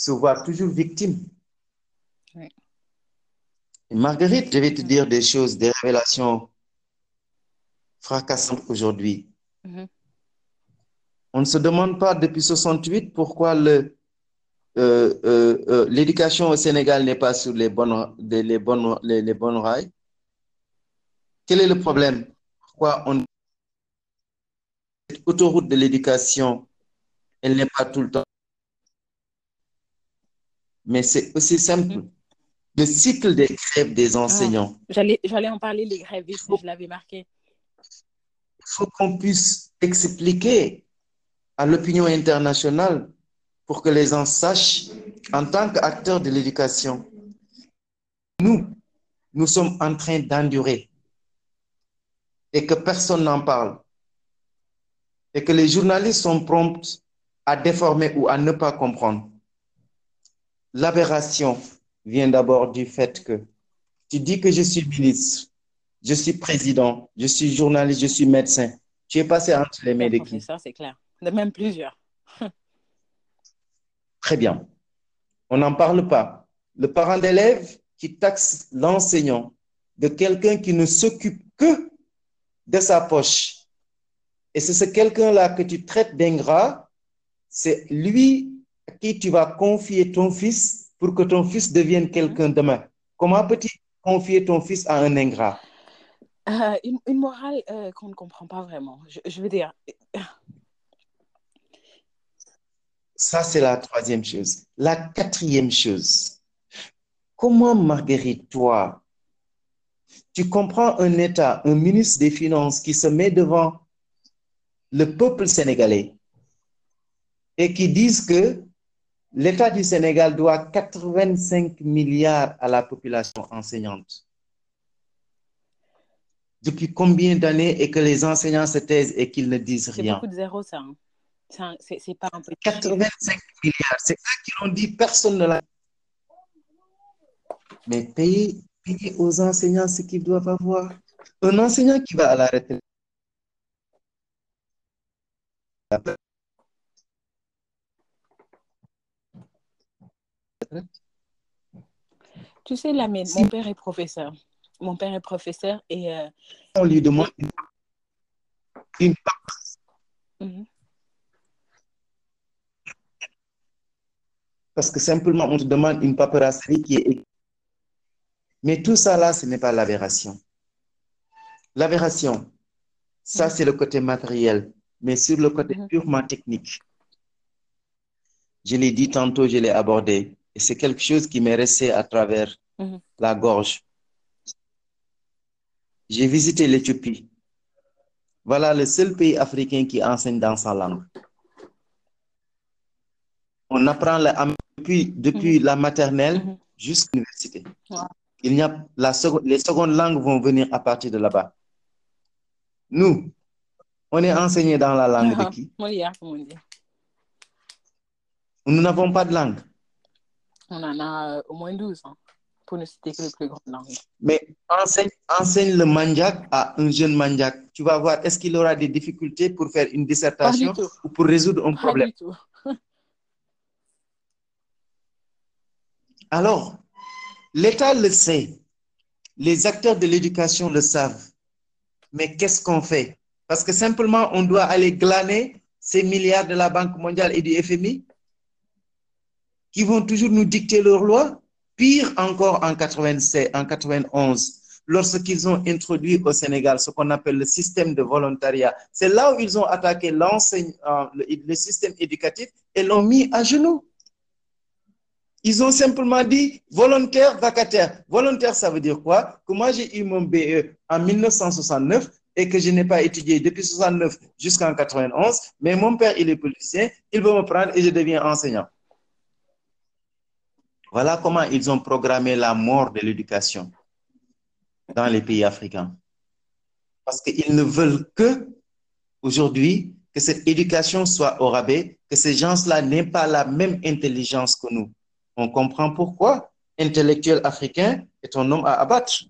se voit toujours victime. Marguerite, je vais te dire des choses, des révélations fracassantes aujourd'hui. Mhm. On ne se demande pas depuis 68 pourquoi le, euh, euh, euh, l'éducation au Sénégal n'est pas sur les bonnes, les, les bonnes, les, les bonnes rails. Quel est le problème? Pourquoi on cette autoroute de l'éducation, elle n'est pas tout le temps. Mais c'est aussi simple. Mhm. Le cycle des grèves des enseignants. J'allais, j'allais en parler, les grévistes, je l'avais marqué. Il faut qu'on puisse expliquer à l'opinion internationale pour que les gens sachent, en tant qu'acteurs de l'éducation, nous, nous sommes en train d'endurer et que personne n'en parle et que les journalistes sont prompts à déformer ou à ne pas comprendre. L'aberration vient d'abord du fait que tu dis que je suis ministre, je suis président, je suis journaliste, je suis médecin. Tu es passé entre les mains de qui? professeur, c'est clair. De même plusieurs. <laughs> Très bien. On n'en parle pas. Le parent d'élève qui taxe l'enseignant de quelqu'un qui ne s'occupe que de sa poche. Et c'est ce quelqu'un-là que tu traites d'ingrat, c'est lui qui tu vas confier ton fils pour que ton fils devienne quelqu'un demain. Comment peux-tu confier ton fils à un ingrat? Euh, une, une morale euh, qu'on ne comprend pas vraiment. Je, je veux dire, Ça, c'est la troisième chose. La quatrième chose, comment, Marguerite, toi, tu comprends un État, un ministre des Finances qui se met devant le peuple sénégalais et qui disent que l'État du Sénégal doit 85 milliards à la population enseignante. Depuis combien d'années et que les enseignants se taisent et qu'ils ne disent c'est rien? beaucoup de zéros, ça. hein. C'est C'est c'est pas un petit 85 milliards, c'est ça qu'ils ont dit, personne ne l'a. Mais payer, payer aux enseignants ce qu'ils doivent avoir. Un enseignant qui va à la retraite, Tu sais, Si- mon père est professeur. Mon père est professeur et euh, on lui demande une, une mhm. parce que simplement on te demande une paperasserie qui est. Mais tout ça là, ce n'est pas l'aberration. L'aberration, ça Mhm. c'est le côté matériel, mais sur le côté Mhm. purement technique, je l'ai dit tantôt, je l'ai abordé, et c'est quelque chose qui m'est resté à travers Mhm. la gorge. J'ai visité l'Éthiopie. Voilà le seul pays africain qui enseigne dans sa langue. On apprend la- depuis, depuis la maternelle Mhm. jusqu'à l'université. Wow. Il a la les secondes langues vont venir à partir de là-bas. Nous, on est enseigné dans la langue de qui? On dit. Nous n'avons pas de langue. On en a euh, au moins 12, hein, pour ne citer que les plus grandes langues. Mais enseigne, enseigne le mandiak à un jeune mandiak. Tu vas voir, est-ce qu'il aura des difficultés pour faire une dissertation ou pour résoudre un Pas problème? du tout. <laughs> Alors, l'État le sait, les acteurs de l'éducation le savent, mais qu'est-ce qu'on fait? Parce que simplement, on doit aller glaner ces milliards de la Banque mondiale et du FMI qui vont toujours nous dicter leurs lois. Pire encore en, 96, en 91, lorsqu'ils ont introduit au Sénégal ce qu'on appelle le système de volontariat. C'est là où ils ont attaqué le, le système éducatif et l'ont mis à genoux. Ils ont simplement dit volontaire, vacataire. Volontaire, ça veut dire quoi? Que moi, j'ai eu mon BE en 1969 et que je n'ai pas étudié depuis 69 jusqu'en 91, mais mon père, il est policier, il veut me prendre et je deviens enseignant. Voilà comment ils ont programmé la mort de l'éducation dans les pays africains. Parce qu'ils ne veulent que, aujourd'hui, que cette éducation soit au rabais, que ces gens-là n'aient pas la même intelligence que nous. On comprend pourquoi intellectuel africain est un homme à abattre.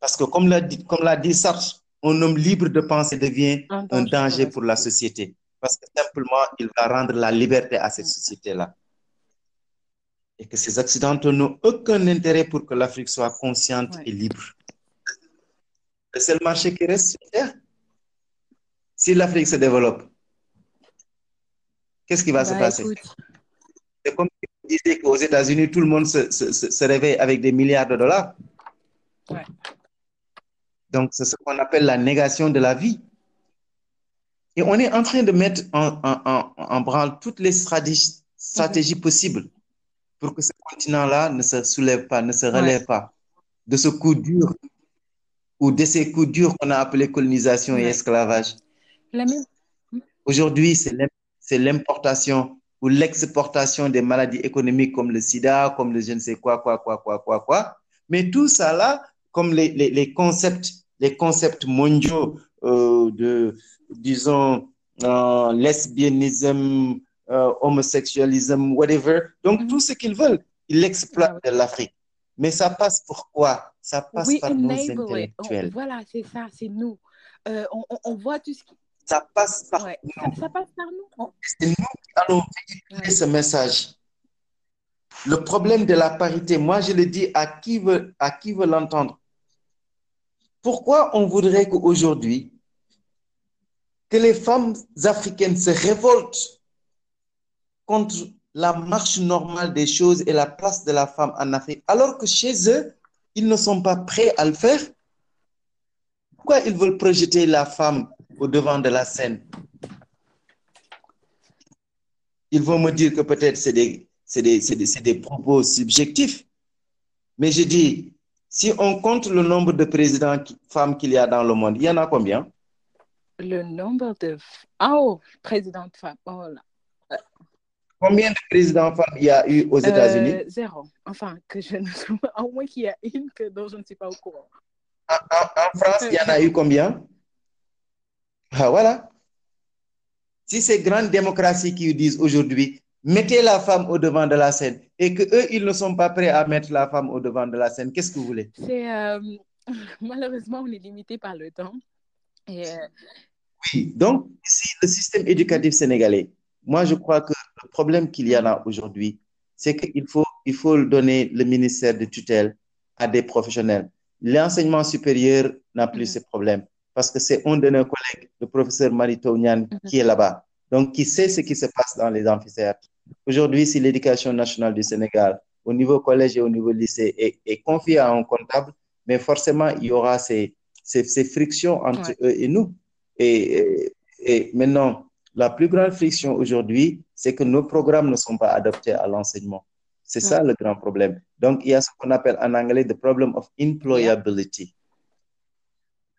Parce que comme l'a dit, comme l'a dit Sartre, un homme libre de penser devient un danger, un danger pour la société. Parce que simplement, il va rendre la liberté à cette société-là. Et que ces Occidentaux n'ont aucun intérêt pour que l'Afrique soit consciente ouais. et libre. Le seul marché qui reste sur Terre, si l'Afrique se développe, qu'est-ce qui va bah, se passer C'est comme si vous disiez qu'aux États-Unis, tout le monde se, se, se, réveille avec des milliards de dollars. Ouais. Donc, c'est ce qu'on appelle la négation de la vie. Et on est en train de mettre en, en, en, en branle toutes les stratégies, stratégies mmh. possibles pour que ce continent-là ne se soulève pas, ne se relève ouais. pas de ce coup dur ou de ces coups durs qu'on a appelés colonisation ouais. et esclavage. Même... Aujourd'hui, c'est l'importation ou l'exportation des maladies économiques comme le sida, comme le je ne sais quoi, quoi, quoi, quoi, quoi, quoi. Mais tout ça là, comme les, les, les concepts, les concepts mondiaux euh, de, disons, euh, lesbianisme, euh, homosexualisme, whatever. Donc, mm -hmm. tout ce qu'ils veulent, ils l'exploitent de l'Afrique. Mais ça passe pour quoi? Ça passe par nos intellectuels. On, voilà, c'est ça, c'est nous. Euh, on, on, voit tout ce qui... Ça passe par ouais, nous. Ça, ça, passe par nous. C'est nous qui allons véhiculer ouais. ce message. Le problème de la parité, moi je le dis à qui veut, à qui veut l'entendre. Pourquoi on voudrait qu'aujourd'hui, que les femmes africaines se révoltent contre la marche normale des choses et la place de la femme en Afrique, alors que chez eux, ils ne sont pas prêts à le faire. Pourquoi ils veulent projeter la femme au devant de la scène? Ils vont me dire que peut-être c'est des, propos subjectifs. Mais je dis, si on compte le nombre de présidents femmes qu'il y a dans le monde, il y en a combien? Le nombre de... Oh, présidentes femmes. Oh là. Combien de présidents femmes il y a eu aux États-Unis? euh, Zéro. Enfin, que je ne <laughs> sais pas. Au moins qu'il y a une que dont je ne suis pas au courant. En, en, en France, il y en a eu combien? Ah, voilà. Si ces grandes démocraties qui disent aujourd'hui, mettez la femme au devant de la scène et que eux, ils ne sont pas prêts à mettre la femme au devant de la scène, qu'est-ce que vous voulez? Euh, <laughs> malheureusement, on est limité par le temps. Et, euh... Oui, donc ici, le système éducatif sénégalais, moi, je crois que le problème qu'il y a là aujourd'hui, c'est qu'il faut, il faut donner le ministère de tutelle à des professionnels. L'enseignement supérieur n'a plus mm -hmm. ces problèmes parce que c'est un de nos collègues, le professeur Marito Nyan, mm -hmm. qui est là-bas, donc qui sait ce qui se passe dans les amphithéâtres. Aujourd'hui, si l'éducation nationale du Sénégal, au niveau collège et au niveau lycée, est, est confiée à un comptable, mais forcément, il y aura ces, ces, ces frictions entre ouais. eux et nous. Et, et, et maintenant, la plus grande friction aujourd'hui, c'est que nos programmes ne sont pas adaptés à l'enseignement. C'est ça le grand problème. Donc, il y a ce qu'on appelle en anglais the problem of employability.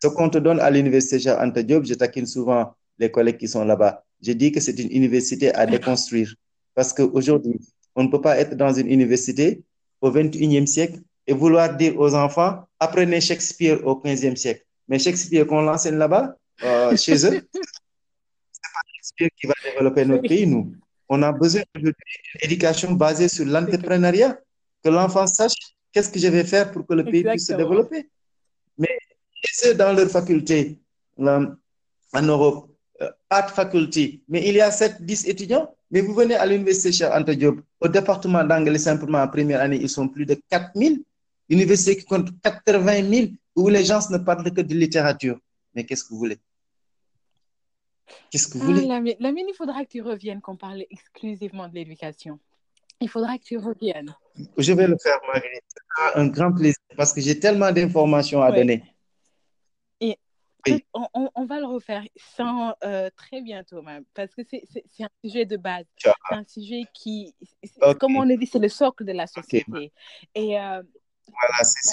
Ce qu'on te donne à l'université Anta Diop, je taquine souvent les collègues qui sont là-bas. Je dis que c'est une université à déconstruire. Parce qu'aujourd'hui, on ne peut pas être dans une université au 21e siècle et vouloir dire aux enfants, apprenez Shakespeare au 15e siècle. Mais Shakespeare qu'on l'enseigne là-bas, euh, chez eux, <laughs> qui va développer notre pays, nous. On a besoin d'une éducation basée sur l'entrepreneuriat, que l'enfant sache qu'est-ce que je vais faire pour que le pays Exactement. puisse se développer. Mais c'est dans leur faculté, là, en Europe, euh, Art Faculty, mais il y a 7, 10 étudiants, mais vous venez à l'université Cheikh Anta Diop, au département d'anglais simplement en première année, ils sont plus de 4000, université qui compte 80 000, où les gens ne parlent que de littérature. Mais qu'est-ce que vous voulez? Qu'est-ce que vous voulez? ah, Lamine, il faudra que tu reviennes, qu'on parle exclusivement de l'éducation. Il faudra que tu reviennes. Je vais le faire, Marguerite. Un grand plaisir parce que j'ai tellement d'informations à donner. Et on, on, va le refaire sans euh, très bientôt même, parce que c'est un sujet de base. C'est un sujet qui, comme on a dit, c'est le socle de la société. Et euh,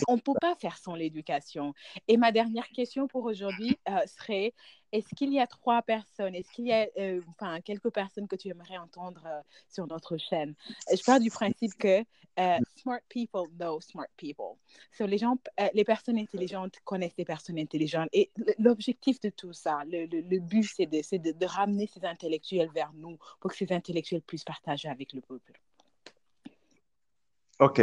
on ne peut pas faire sans l'éducation. Et ma dernière question pour aujourd'hui euh, serait est-ce qu'il y a trois personnes, est-ce qu'il y a euh, enfin, quelques personnes que tu aimerais entendre euh, sur notre chaîne? Je pars du principe que smart people know smart people. So, les, gens, les personnes intelligentes connaissent des personnes intelligentes. Et l'objectif de tout ça, le, le, but, c'est de, de, de ramener ces intellectuels vers nous pour que ces intellectuels puissent partager avec le peuple. OK.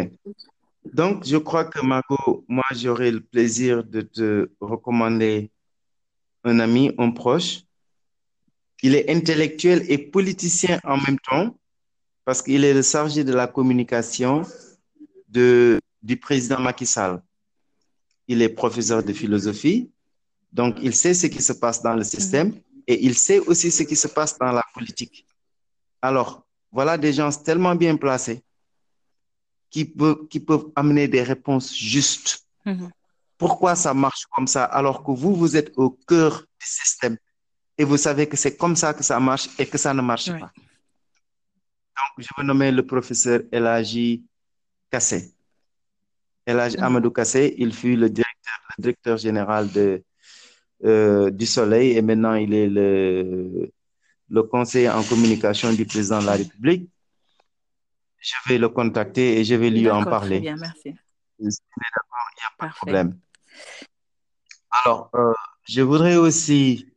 Donc, je crois que Margot, moi, j'aurai le plaisir de te recommander un ami, un proche. Il est intellectuel et politicien en même temps parce qu'il est le chargé de la communication de, du président Macky Sall. Il est professeur de philosophie, donc il sait ce qui se passe dans le système et il sait aussi ce qui se passe dans la politique. Alors, voilà des gens tellement bien placés qui, peut, qui peuvent amener des réponses justes. Mhm. Pourquoi ça marche comme ça alors que vous, vous êtes au cœur du système et vous savez que c'est comme ça que ça marche et que ça ne marche pas? Donc, je vais nommer le professeur Elagi Kassé. Elagi mhm. Amadou Kassé, il fut le directeur, le directeur général de, euh, du Soleil et maintenant il est le, le conseiller en communication du président de la République je vais le contacter et je vais lui en parler. Très bien, merci. il n'y a pas de problème. Alors, euh, je voudrais aussi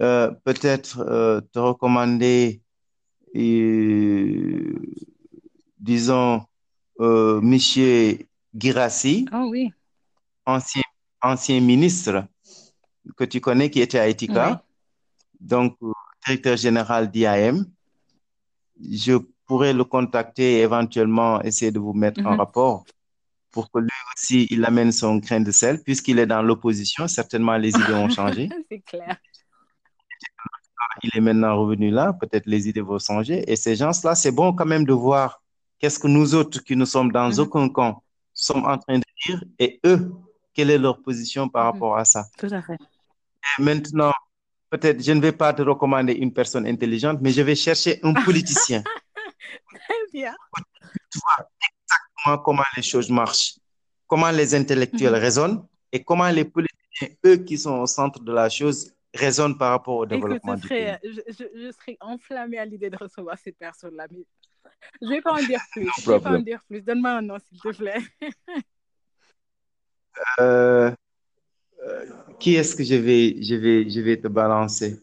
euh, peut-être euh, te recommander, disons, Monsieur Girassi, oh, oui. ancien, ancien ministre que tu connais qui était à Etika, donc directeur général d'IAM. Je pourrez le contacter et éventuellement essayer de vous mettre en mhm. rapport pour que lui aussi, il amène son grain de sel, puisqu'il est dans l'opposition. Certainement, les idées ont changé. <laughs> C'est clair. Il est maintenant revenu là, peut-être les idées vont changer. Et ces gens-là, c'est bon quand même de voir qu'est-ce que nous autres qui ne sommes dans mhm. aucun camp sommes en train de dire et eux, quelle est leur position par mhm. rapport à ça. Tout à fait. Et maintenant, peut-être, je ne vais pas te recommander une personne intelligente, mais je vais chercher un politicien. <laughs> bien. Tu vois exactement comment les choses marchent, comment les intellectuels mhm. raisonnent et comment les politiciens, eux qui sont au centre de la chose, raisonnent par rapport au développement du pays. Je, je, serais enflammée à l'idée de recevoir cette personne-là. Mais je ne vais pas en dire plus. je vais pas en dire plus. Donne-moi un nom, s'il te plaît. Euh, euh, qui est-ce que je vais, je, vais, je vais te balancer?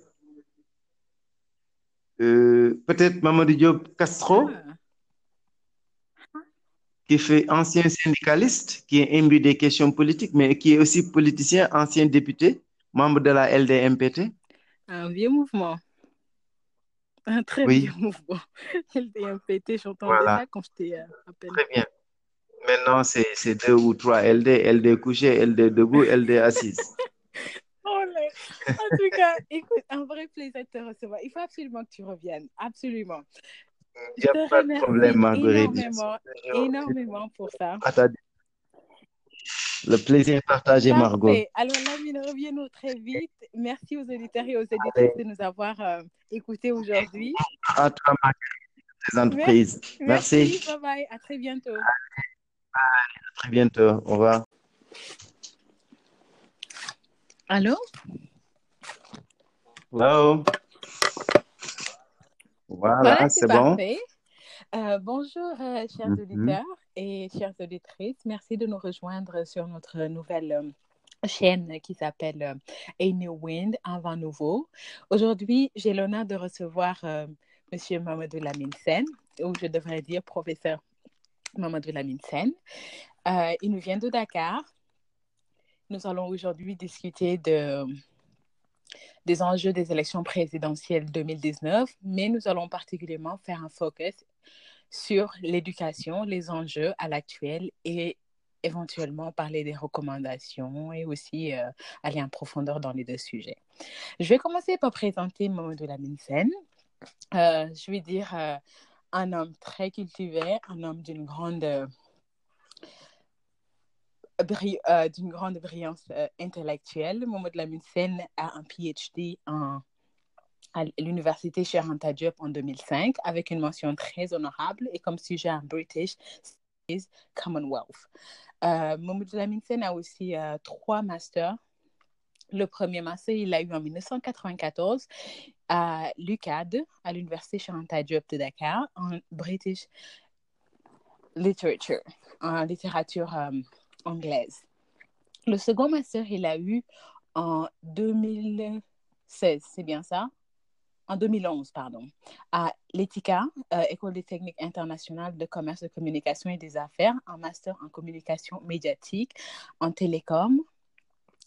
Euh, peut-être Mamadou Diop Castro? Ah qui fait ancien syndicaliste, qui est imbu des questions politiques, mais qui est aussi politicien, ancien député, membre de la LDMPT. Un vieux mouvement. Un très vieux mouvement. <laughs> LDMPT, j'entends voilà. quand j'étais euh, à peine. Très bien. Maintenant, c'est deux ou trois LD, LD couché, LD debout, LD assise. <laughs> En tout cas, écoute, un vrai plaisir de te recevoir. Il faut absolument que tu reviennes. Absolument. Il n'y a pas de problème, Marguerite. Énormément, énormément pour ça. Le plaisir partagé, Margot. Alors, Lamine, reviens-nous très vite. Merci aux auditeurs et aux éditeurs de nous avoir euh, écoutés aujourd'hui. À toi, Marguerite, les entreprises. Merci. Merci. Bye bye. À très bientôt. À très bientôt. Au revoir. Allô? Hello? Voilà, c'est bon. Euh, bonjour, euh, chers mm-hmm. auditeurs et chères auditrices. Merci de nous rejoindre sur notre nouvelle euh, chaîne qui s'appelle A New Wind, un vent nouveau. Aujourd'hui, j'ai l'honneur de recevoir Monsieur Mamadou Lamine Sen, ou je devrais dire professeur Mamadou Lamine Sen. il nous vient de Dakar. Nous allons aujourd'hui discuter de des enjeux des élections présidentielles 2019, mais nous allons particulièrement faire un focus sur l'éducation, les enjeux à l'actuel et éventuellement parler des recommandations et aussi euh, aller en profondeur dans les deux sujets. Je vais commencer par présenter Mamadou Lamine Sen. Euh, je vais dire euh, un homme très cultivé, un homme d'une grande, d'une grande brillance intellectuelle. Mamadou Lamine Sen a un PhD en à l'université Anta Diop en 2005 avec une mention très honorable et comme sujet un British Commonwealth. Euh, Mamoudou Lamine a aussi euh, trois masters. Le premier master, il l'a eu en 1994 à l'UCAD, à l'université Anta Diop de Dakar, en British Literature, en littérature euh, anglaise. Le second master, il l'a eu en 2016, c'est bien ça? en 2011, pardon, à l'ETICA, euh, École des techniques internationales de commerce, de communication et des affaires, en master en communication médiatique, en télécom.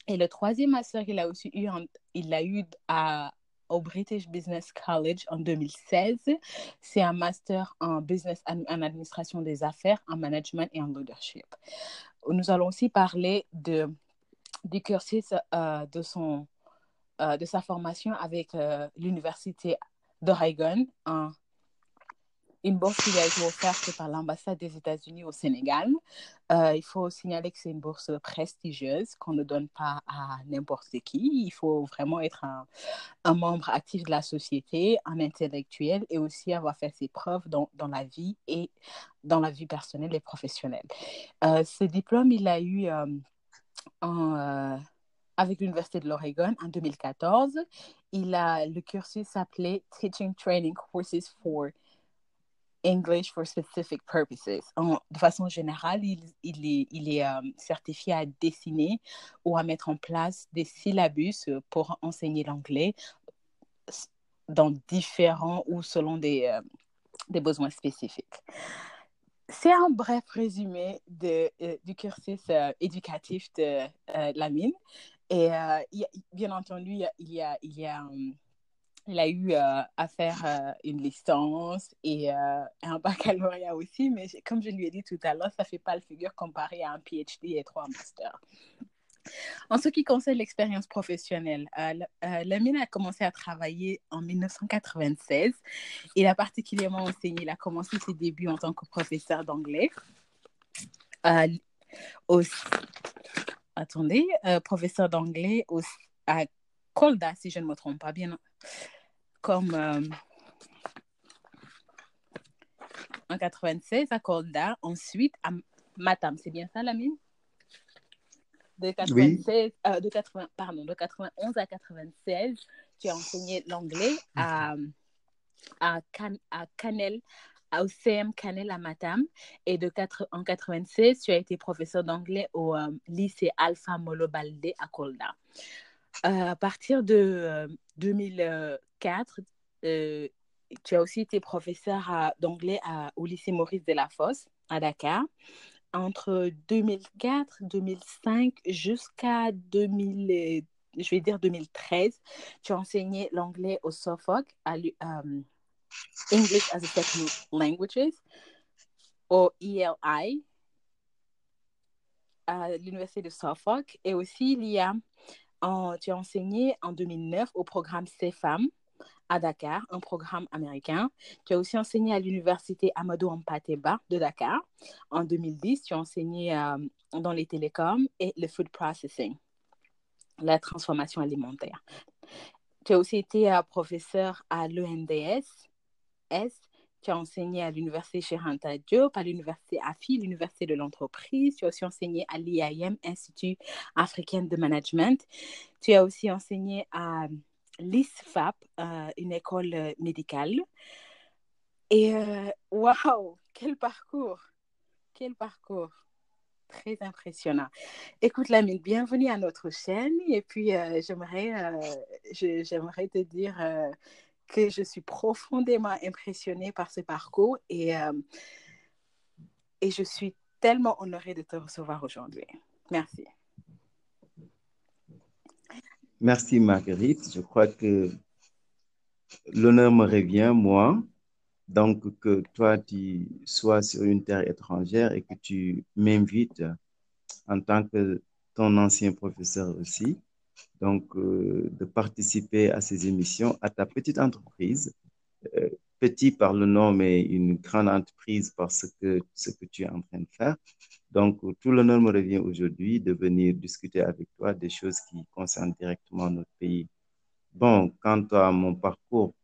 Et le troisième master qu'il a aussi eu, il l'a eu à, au British Business College en 2016. C'est un master en business, en administration des affaires, en management et en leadership. Nous allons aussi parler du cursus euh, de son euh, de sa formation avec euh, l'Université d'Oregon, une bourse qui a été offerte par l'ambassade des États-Unis au Sénégal. Euh, il faut signaler que c'est une bourse prestigieuse qu'on ne donne pas à n'importe qui. Il faut vraiment être un, membre actif de la société, un intellectuel et aussi avoir fait ses preuves dans, la vie et dans la vie personnelle et professionnelle. ce diplôme, il a eu en avec l'Université de l'Oregon en 2014. Il a, le cursus s'appelait Teaching Training Courses for English for Specific Purposes. De façon générale, il, il est, il est euh, certifié à dessiner ou à mettre en place des syllabus pour enseigner l'anglais dans différents ou selon des, euh, des besoins spécifiques. C'est un bref résumé de, euh, du cursus éducatif de la mine. Et bien entendu, il, y a, y a, hum, il a eu euh, à faire euh, une licence et un baccalauréat aussi, mais comme je lui ai dit tout à l'heure, ça ne fait pas le figure comparé à un PhD et trois masters. En ce qui concerne l'expérience professionnelle, Lamine a commencé à travailler en 1996. Il a particulièrement enseigné, il a commencé ses débuts en tant que professeur d'anglais. Attendez, euh, professeur d'anglais à Colda, si je ne me trompe pas bien, comme euh, en 96 à Colda, ensuite à Matam, c'est bien ça, Lamine? De 96, euh, de 80, pardon, de 91 à 96, tu as enseigné l'anglais à, à, Can, à Canel, au CM Canel à Matam. Et de 4, en 96, tu as été professeur d'anglais au euh, lycée Alpha Molo Balde à Kolda. Euh, à partir de 2004, euh, tu as aussi été professeur d'anglais au lycée Maurice de la Fosse à Dakar. Entre 2004, 2005 jusqu'à 2000, je vais dire 2013, tu as enseigné l'anglais au Suffolk English as a Second Languages, au ELI, à l'Université de Suffolk. Et aussi, il y a, en, tu as enseigné en 2009 au programme CEFAM à Dakar, un programme américain. Tu as aussi enseigné à l'Université Amadou Ampateba de Dakar. En 2010, tu as enseigné euh, dans les télécoms et le food processing, la transformation alimentaire. Tu as aussi été euh, professeur à l'ENDS tu as enseigné à l'université Cheranta Diop, à l'université AFI, l'université de l'entreprise. Tu as aussi enseigné à l'IAM, Institut africain de management. Tu as aussi enseigné à l'ISFAP, euh, une école euh, médicale. Et euh, waouh, quel parcours! Quel parcours! Très impressionnant. Écoute, Lamine, bienvenue à notre chaîne. Et puis, j'aimerais te dire que je suis profondément impressionnée par ce parcours et, euh, et je suis tellement honorée de te recevoir aujourd'hui. Merci. Merci Marguerite. Je crois que l'honneur me revient, moi. Donc, que toi, tu sois sur une terre étrangère et que tu m'invites en tant que ton ancien professeur aussi, donc euh, de participer à ces émissions à ta petite entreprise. Euh, petit par le nom, mais une grande entreprise par ce que, ce que tu es en train de faire. Donc, tout l'honneur me revient aujourd'hui de venir discuter avec toi des choses qui concernent directement notre pays. Bon, quant à mon parcours,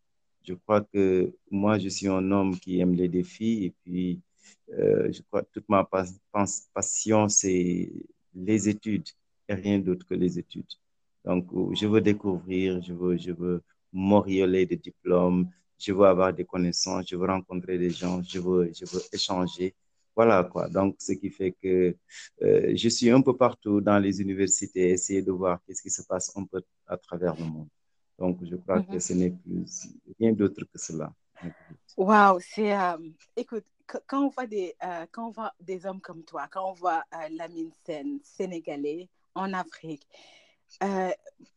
je crois que moi, je suis un homme qui aime les défis et puis euh, je crois que toute ma passion, c'est les études et rien d'autre que les études. Donc, je veux découvrir, je veux, je veux m'orioler de diplômes, je veux avoir des connaissances, je veux rencontrer des gens, je veux, je veux échanger. Voilà quoi. Donc, ce qui fait que euh, je suis un peu partout dans les universités, essayer de voir qu'est-ce qui se passe un peu à travers le monde. Donc, je crois que mhm. ce n'est plus rien d'autre que cela. Waouh, c'est. Euh, écoute, quand on, voit des, euh, quand on voit des hommes comme toi, quand on voit Lamine Sen, sénégalais, en Afrique,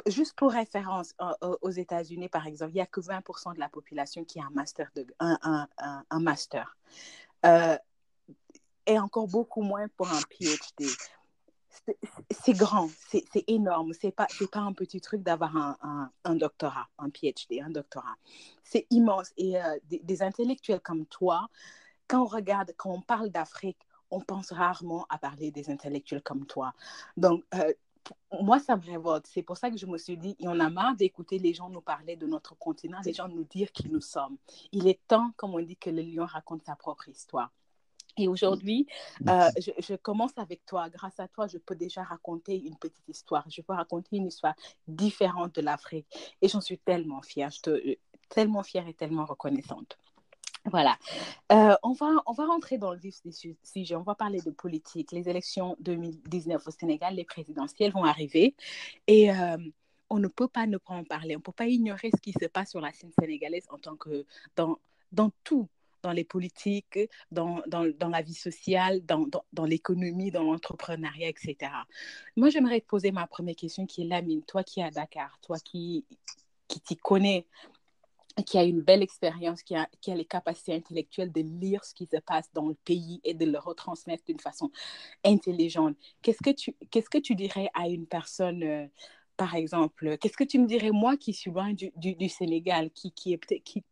juste pour référence, aux États-Unis, par exemple, il n'y a que 20% de la population qui a un master. Un, master et encore beaucoup moins pour un PhD. C'est grand, c'est énorme. C'est pas, pas un petit truc d'avoir un, doctorat, un PhD, un doctorat. C'est immense. Et euh, des, intellectuels comme toi, quand on regarde, quand on parle d'Afrique, on pense rarement à parler des intellectuels comme toi. Donc, euh, moi, ça me révolte. C'est pour ça que je me suis dit, en a marre d'écouter les gens nous parler de notre continent, les gens nous dire qui nous sommes. Il est temps, comme on dit, que le lion raconte sa propre histoire. Et aujourd'hui, euh, je, commence avec toi. Grâce à toi, je peux déjà raconter une petite histoire. Je peux raconter une histoire différente de l'Afrique. Et j'en suis tellement fière. Je te, tellement fière et tellement reconnaissante. Voilà. Euh, on, va, on va rentrer dans le vif des sujets. On va parler de politique. Les élections 2019 au Sénégal, les présidentielles vont arriver. Et on ne peut pas ne pas en parler. On ne peut pas ignorer ce qui se passe sur la scène sénégalaise en tant que dans, dans tout dans les politiques, dans, dans, dans la vie sociale, dans, dans l'économie, dans l'entrepreneuriat, etc. Moi, j'aimerais te poser ma première question qui est Lamine, toi qui es à Dakar, toi qui, qui t'y connais, qui a une belle expérience, qui a, qui les capacités intellectuelles de lire ce qui se passe dans le pays et de le retransmettre d'une façon intelligente. Qu'est-ce que tu, que tu dirais à une personne... Euh, par exemple, qu'est-ce que tu me dirais, moi qui suis loin du, Sénégal, qui, qui, est, qui,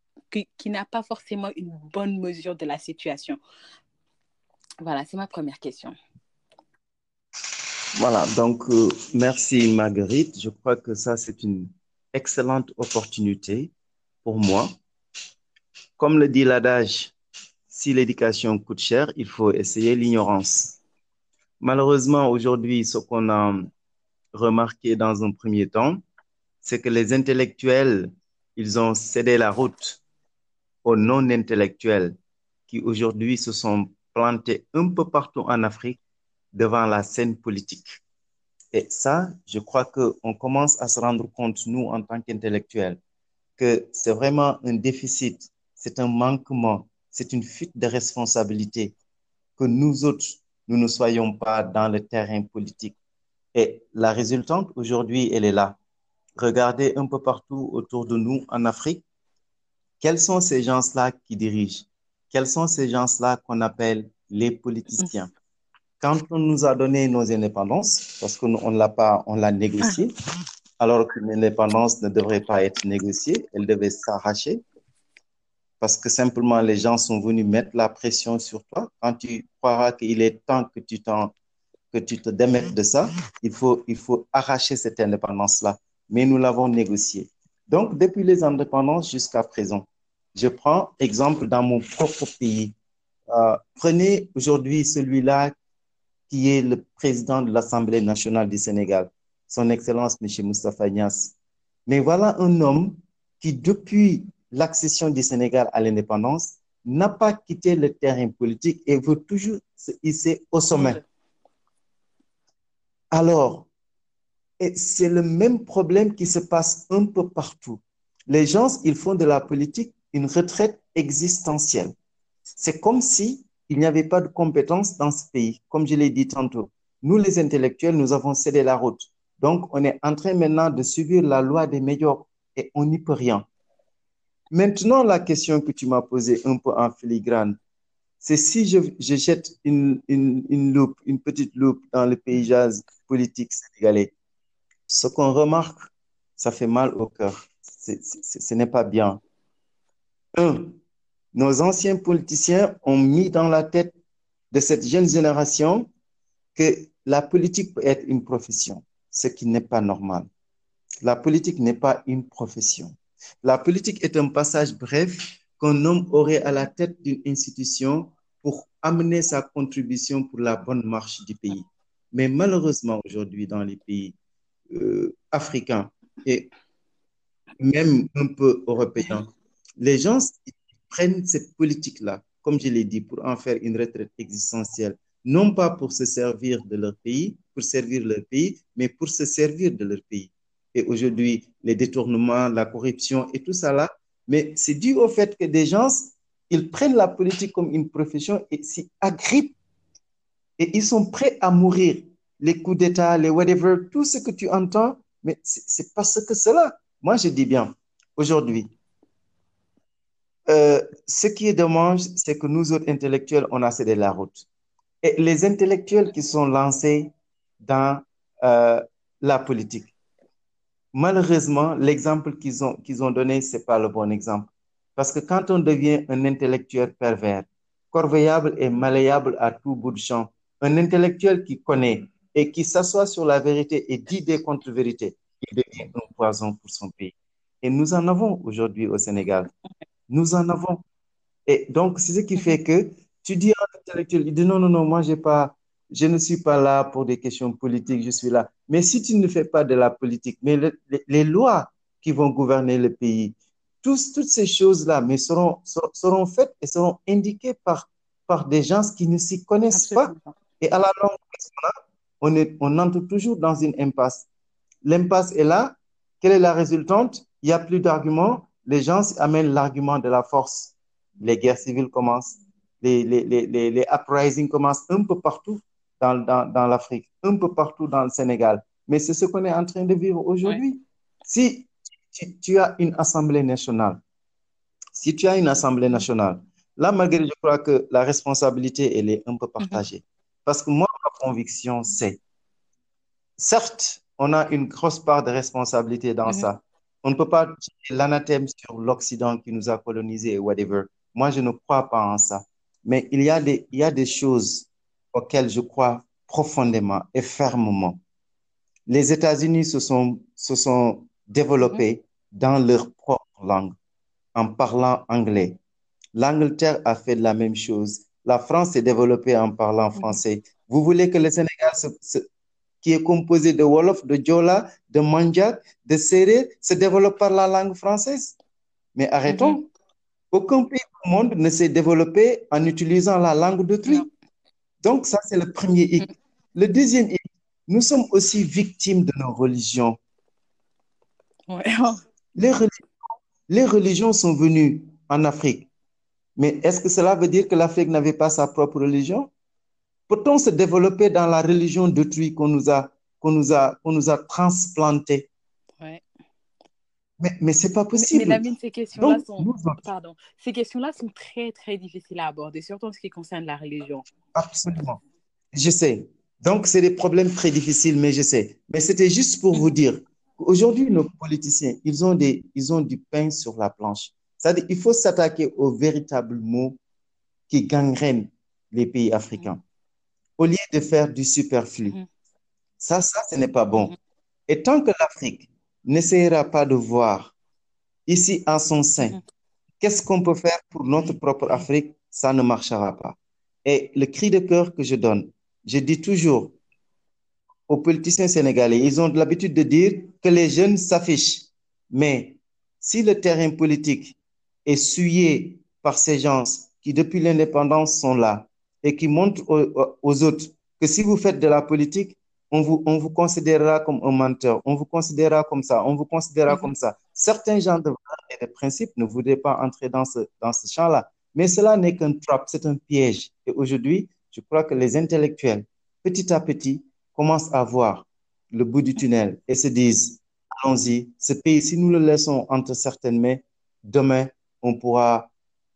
qui, n'a pas forcément une bonne mesure de la situation? Voilà, c'est ma première question. Voilà, donc euh, merci Marguerite. Je crois que ça, c'est une excellente opportunité pour moi. Comme le dit l'adage, si l'éducation coûte cher, il faut essayer l'ignorance. Malheureusement, aujourd'hui, ce qu'on a remarqué dans un premier temps, c'est que les intellectuels, ils ont cédé la route aux non-intellectuels qui aujourd'hui se sont plantés un peu partout en Afrique devant la scène politique. Et ça, je crois qu'on commence à se rendre compte, nous, en tant qu'intellectuels, que c'est vraiment un déficit, c'est un manquement, c'est une fuite de responsabilité que nous autres, nous ne soyons pas dans le terrain politique. Et la résultante, aujourd'hui, elle est là. Regardez un peu partout autour de nous en Afrique, quels sont ces gens-là qui dirigent? Quels sont ces gens-là qu'on appelle les politiciens? Quand on nous a donné nos indépendances, parce qu'on l'a pas, on l'a négocié, alors que l'indépendance ne devrait pas être négociée, elle devait s'arracher, parce que simplement les gens sont venus mettre la pression sur toi. Quand tu croiras qu'il est temps que tu, que tu te démettes de ça, il faut, il faut arracher cette indépendance-là. Mais nous l'avons négociée. Donc, depuis les indépendances jusqu'à présent, je prends exemple dans mon propre pays. Euh, prenez aujourd'hui celui-là qui est le président de l'Assemblée nationale du Sénégal, son Excellence M. Moustapha Nias. Mais voilà un homme qui, depuis l'accession du Sénégal à l'indépendance, n'a pas quitté le terrain politique et veut toujours se hisser au sommet. Alors, c'est le même problème qui se passe un peu partout. Les gens, ils font de la politique une retraite existentielle. C'est comme si il n'y avait pas de compétences dans ce pays. Comme je l'ai dit tantôt, nous, les intellectuels, nous avons cédé la route. Donc, on est en train maintenant de suivre la loi des meilleurs et on n'y peut rien. Maintenant, la question que tu m'as posée un peu en filigrane, c'est si je, je jette une, une, une, loupe, une petite loupe dans le paysage politique sénégalais, ce qu'on remarque, ça fait mal au cœur. ce n'est pas bien. Un, nos anciens politiciens ont mis dans la tête de cette jeune génération que la politique peut être une profession, ce qui n'est pas normal. La politique n'est pas une profession. La politique est un passage bref qu'un homme aurait à la tête d'une institution pour amener sa contribution pour la bonne marche du pays. Mais malheureusement, aujourd'hui, dans les pays euh, africains et même un peu européens, les gens prennent cette politique-là, comme je l'ai dit, pour en faire une retraite existentielle, non pas pour se servir de leur pays, pour servir leur pays, mais pour se servir de leur pays. Et aujourd'hui, les détournements, la corruption et tout ça là, mais c'est dû au fait que des gens, ils prennent la politique comme une profession et s'y agrippent et ils sont prêts à mourir. Les coups d'État, les whatever, tout ce que tu entends, mais c'est parce que cela. Moi, je dis bien, aujourd'hui, euh, ce qui est dommage, c'est que nous autres intellectuels, on a cédé la route. Et les intellectuels qui sont lancés dans euh, la politique, malheureusement, l'exemple qu'ils ont, qu'ils ont donné, ce n'est pas le bon exemple. Parce que quand on devient un intellectuel pervers, corvéable et malléable à tout bout de champ, un intellectuel qui connaît et qui s'assoit sur la vérité et dit des contre-vérités, il devient un poison pour son pays. Et nous en avons aujourd'hui au Sénégal. Nous en avons. Et donc, c'est ce qui fait que tu dis à l'intellectuel, il dit non, non, non, moi, j'ai pas, je ne suis pas là pour des questions politiques, je suis là. Mais si tu ne fais pas de la politique, mais les lois qui vont gouverner le pays, tous, toutes ces choses-là mais seront, seront faites et seront indiquées par, par des gens qui ne s'y connaissent pas. Et à la longue, on, est, on entre toujours dans une impasse. L'impasse est là. Quelle est la résultante? Il n'y a plus d'arguments. Les gens amènent l'argument de la force. Les guerres civiles commencent. Les, les, les, les uprisings commencent un peu partout dans, dans, dans l'Afrique, un peu partout dans le Sénégal. Mais c'est ce qu'on est en train de vivre aujourd'hui. Si tu, tu, as une Assemblée nationale, si tu as une Assemblée nationale, là, malgré, je crois que la responsabilité, elle est un peu partagée. Mm -hmm. Parce que moi, ma conviction, c'est, certes, on a une grosse part de responsabilité dans mm -hmm. ça. On ne peut pas tirer l'anathème sur l'Occident qui nous a colonisés et whatever. Moi, je ne crois pas en ça. Mais il y a des, il y a des choses auxquelles je crois profondément et fermement. Les États-Unis se sont, se sont développés mm -hmm. dans leur propre langue, en parlant anglais. L'Angleterre a fait la même chose. La France s'est développée en parlant français. Mm -hmm. Vous voulez que le Sénégal, se, se, qui est composé de Wolof, de Djola, de Mandjak, de Séré, se développe par la langue française? Mais arrêtons. Mm -hmm. Aucun pays au monde ne s'est développé en utilisant la langue d'autrui. Donc, ça, c'est le premier hic. Le deuxième hic, nous sommes aussi victimes de nos religions. Ouais. Les, religions les religions sont venues en Afrique. Mais est-ce que cela veut dire que l'Afrique n'avait pas sa propre religion? Peut-on se développer dans la religion d'autrui qu'on nous a, qu'on nous a, qu'on nous a transplanté. Mais, mais ce n'est pas possible. Mais, mais Lamine, ces questions-là sont, nous... pardon, ces questions-là sont très, très difficiles à aborder, surtout en ce qui concerne la religion. Absolument. Je sais. Donc, c'est des problèmes très difficiles, mais je sais. Mais c'était juste pour vous dire qu'aujourd'hui, nos politiciens, ils ont, des, ils ont du pain sur la planche. C'est-à-dire qu'il faut s'attaquer aux véritables mots qui gangrènent les pays africains, au lieu de faire du superflu. Ça, ça, ce n'est pas bon. Et tant que l'Afrique n'essayera pas de voir ici en son sein qu'est-ce qu'on peut faire pour notre propre Afrique, ça ne marchera pas. Et le cri de cœur que je donne, je dis toujours aux politiciens sénégalais, ils ont l'habitude de dire que les jeunes s'affichent. Mais si le terrain politique est souillé par ces gens qui, depuis l'indépendance, sont là et qui montrent aux, aux, autres que si vous faites de la politique, on vous, on vous considérera comme un menteur, on vous considérera comme ça, on vous considérera mm -hmm. comme ça. Certains gens de valeurs et de principes ne voudraient pas entrer dans ce, dans ce champ-là. Mais cela n'est qu'un trap, c'est un piège. Et aujourd'hui, je crois que les intellectuels, petit à petit, commencent à voir le bout du tunnel et se disent, allons-y, ce pays, si nous le laissons entre certaines mains, demain, on pourra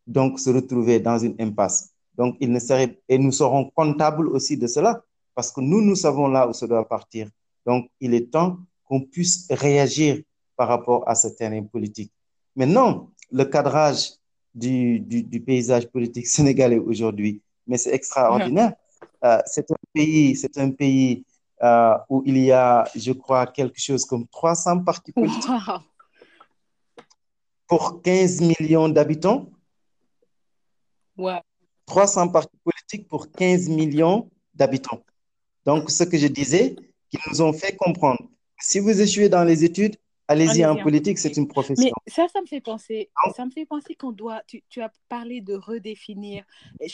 donc se retrouver dans une impasse. Donc, il ne serait, et nous serons comptables aussi de cela, parce que nous, nous savons là où ça doit partir. Donc, il est temps qu'on puisse réagir par rapport à ce terrain politique. Maintenant, le cadrage du, du, du paysage politique <laughs> sénégalais aujourd'hui, mais c'est extraordinaire. <laughs> Euh, c'est un pays, c'est un pays euh, où il y a, je crois, quelque chose comme 300 partis politiques Wow. pour 15 millions d'habitants. Ouais. 300 partis politiques pour 15 millions d'habitants. Donc, ce que je disais, qu'ils nous ont fait comprendre. Si vous échouez dans les études, allez-y en en politique, c'est une Mais profession. ça, ça me fait penser, ça me fait penser qu'on doit, tu, tu as parlé de redéfinir, euh,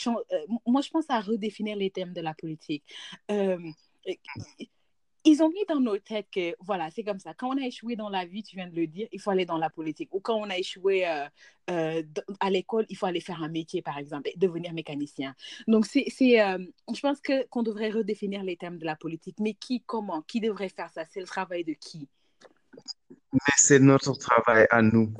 moi je pense à redéfinir les thèmes de la politique. Euh, ils ont mis dans nos têtes que, voilà, c'est comme ça. Quand on a échoué dans la vie, tu viens de le dire, il faut aller dans la politique. Ou quand on a échoué euh, euh, à l'école, il faut aller faire un métier, par exemple, et devenir mécanicien. Donc, c'est, c'est, euh, je pense que, qu'on devrait redéfinir les thèmes de la politique. Mais qui, comment, qui devrait faire ça? C'est le travail de qui? mais c'est notre travail à nous.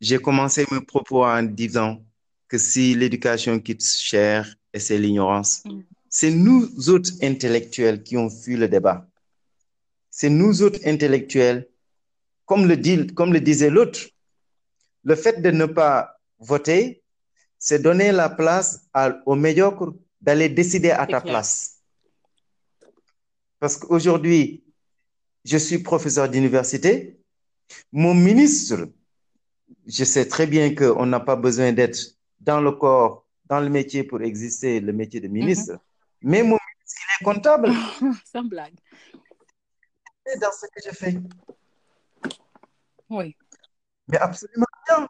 J'ai commencé mes propos en disant que si l'éducation coûte cher, c'est l'ignorance, Mm. C'est nous autres intellectuels qui ont fui le débat. C'est nous autres intellectuels, comme le dit, comme le disait l'autre, le fait de ne pas voter, c'est donner la place à- aux médiocres d'aller décider à ta clair. place. Parce qu'aujourd'hui, je suis professeur d'université. Mon ministre, je sais très bien qu'on n'a pas besoin d'être dans le corps, dans le métier pour exister, le métier de ministre. Mais mon ministre, il est comptable. <laughs> Sans blague. C'est dans ce que je fais. Oui. Mais absolument rien.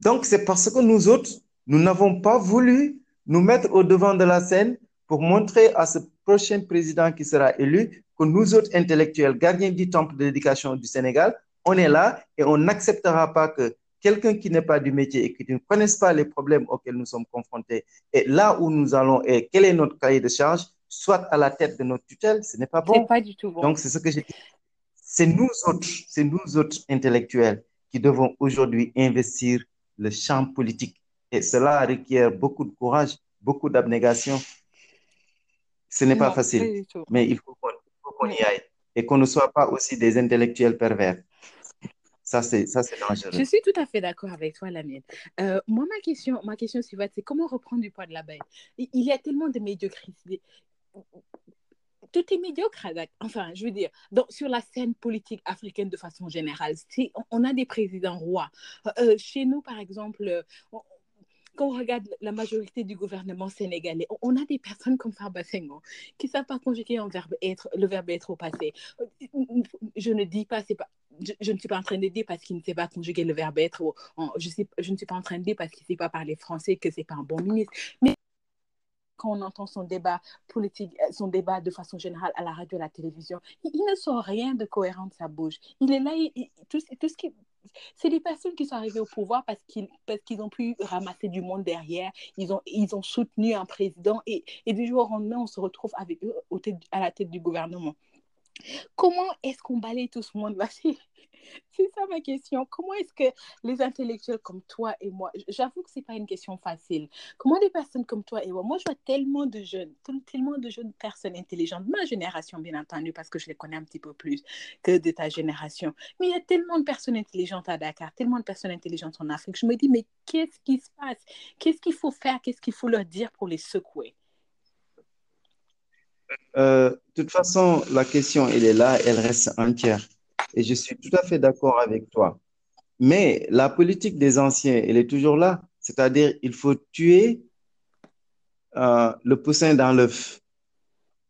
Donc, c'est parce que nous autres, nous n'avons pas voulu nous mettre au devant de la scène pour montrer à ce prochain président qui sera élu que nous autres intellectuels, gardiens du temple de l'éducation du Sénégal, on est là et on n'acceptera pas que quelqu'un qui n'est pas du métier et qui ne connaisse pas les problèmes auxquels nous sommes confrontés et là où nous allons et quel est notre cahier de charge, soit à la tête de notre tutelle, ce n'est pas bon. pas du tout bon. Donc, c'est ce que j'ai dit. C'est nous autres, c'est nous autres intellectuels qui devons aujourd'hui investir le champ politique. Et cela requiert beaucoup de courage, beaucoup d'abnégation. Ce n'est pas facile, mais il faut qu'on y aille et qu'on ne soit pas aussi des intellectuels pervers. Ça, c'est dangereux. Je suis tout à fait d'accord avec toi, Lamine. Euh, moi, ma question, ma question suivante, c'est comment reprendre du poids de la bête? Il y a tellement de médiocrité. Tout est médiocre. Enfin, je veux dire, donc, sur la scène politique africaine de façon générale, on, a des présidents rois. Euh, chez nous, par exemple, euh, quand on regarde la majorité du gouvernement sénégalais, on- a des personnes comme Farba qui ne savent pas conjuguer verbe être, le verbe être au passé. Je ne dis pas, c'est pas, je, ne suis pas en train de dire parce qu'il ne sait pas conjuguer le verbe être. ou en- je, ne suis pas en train de dire parce qu'il ne sait pas parler français que ce n'est pas un bon ministre. Mais quand on entend son débat politique, euh, son débat de façon générale à la radio, à la télévision, il, ne sort rien de cohérent de sa bouche. Il est là, il- tout, tout ce qui... C'est des personnes qui sont arrivées au pouvoir parce qu'ils parce qu'ils ont pu ramasser du monde derrière, ils ont, ils ont soutenu un président et, et du jour au lendemain, on se retrouve avec eux au tête- à la tête du gouvernement. Comment est-ce qu'on balaye tout ce monde-là? <laughs> C'est ça ma question. Comment est-ce que les intellectuels comme toi et moi, j'avoue que c'est pas une question facile. Comment des personnes comme toi et moi, moi je vois tellement de jeunes, tellement de jeunes personnes intelligentes, ma génération bien entendu, parce que je les connais un petit peu plus que de ta génération. Mais il y a tellement de personnes intelligentes à Dakar, tellement de personnes intelligentes en Afrique. Je me dis, mais qu'est-ce qui se passe? Qu'est-ce qu'il faut faire? Qu'est-ce qu'il faut leur dire pour les secouer? Euh, de toute façon, la question, elle est là, elle reste entière. Et je suis tout à fait d'accord avec toi. Mais la politique des anciens, elle est toujours là. C'est-à-dire, il faut tuer euh, le poussin dans l'œuf.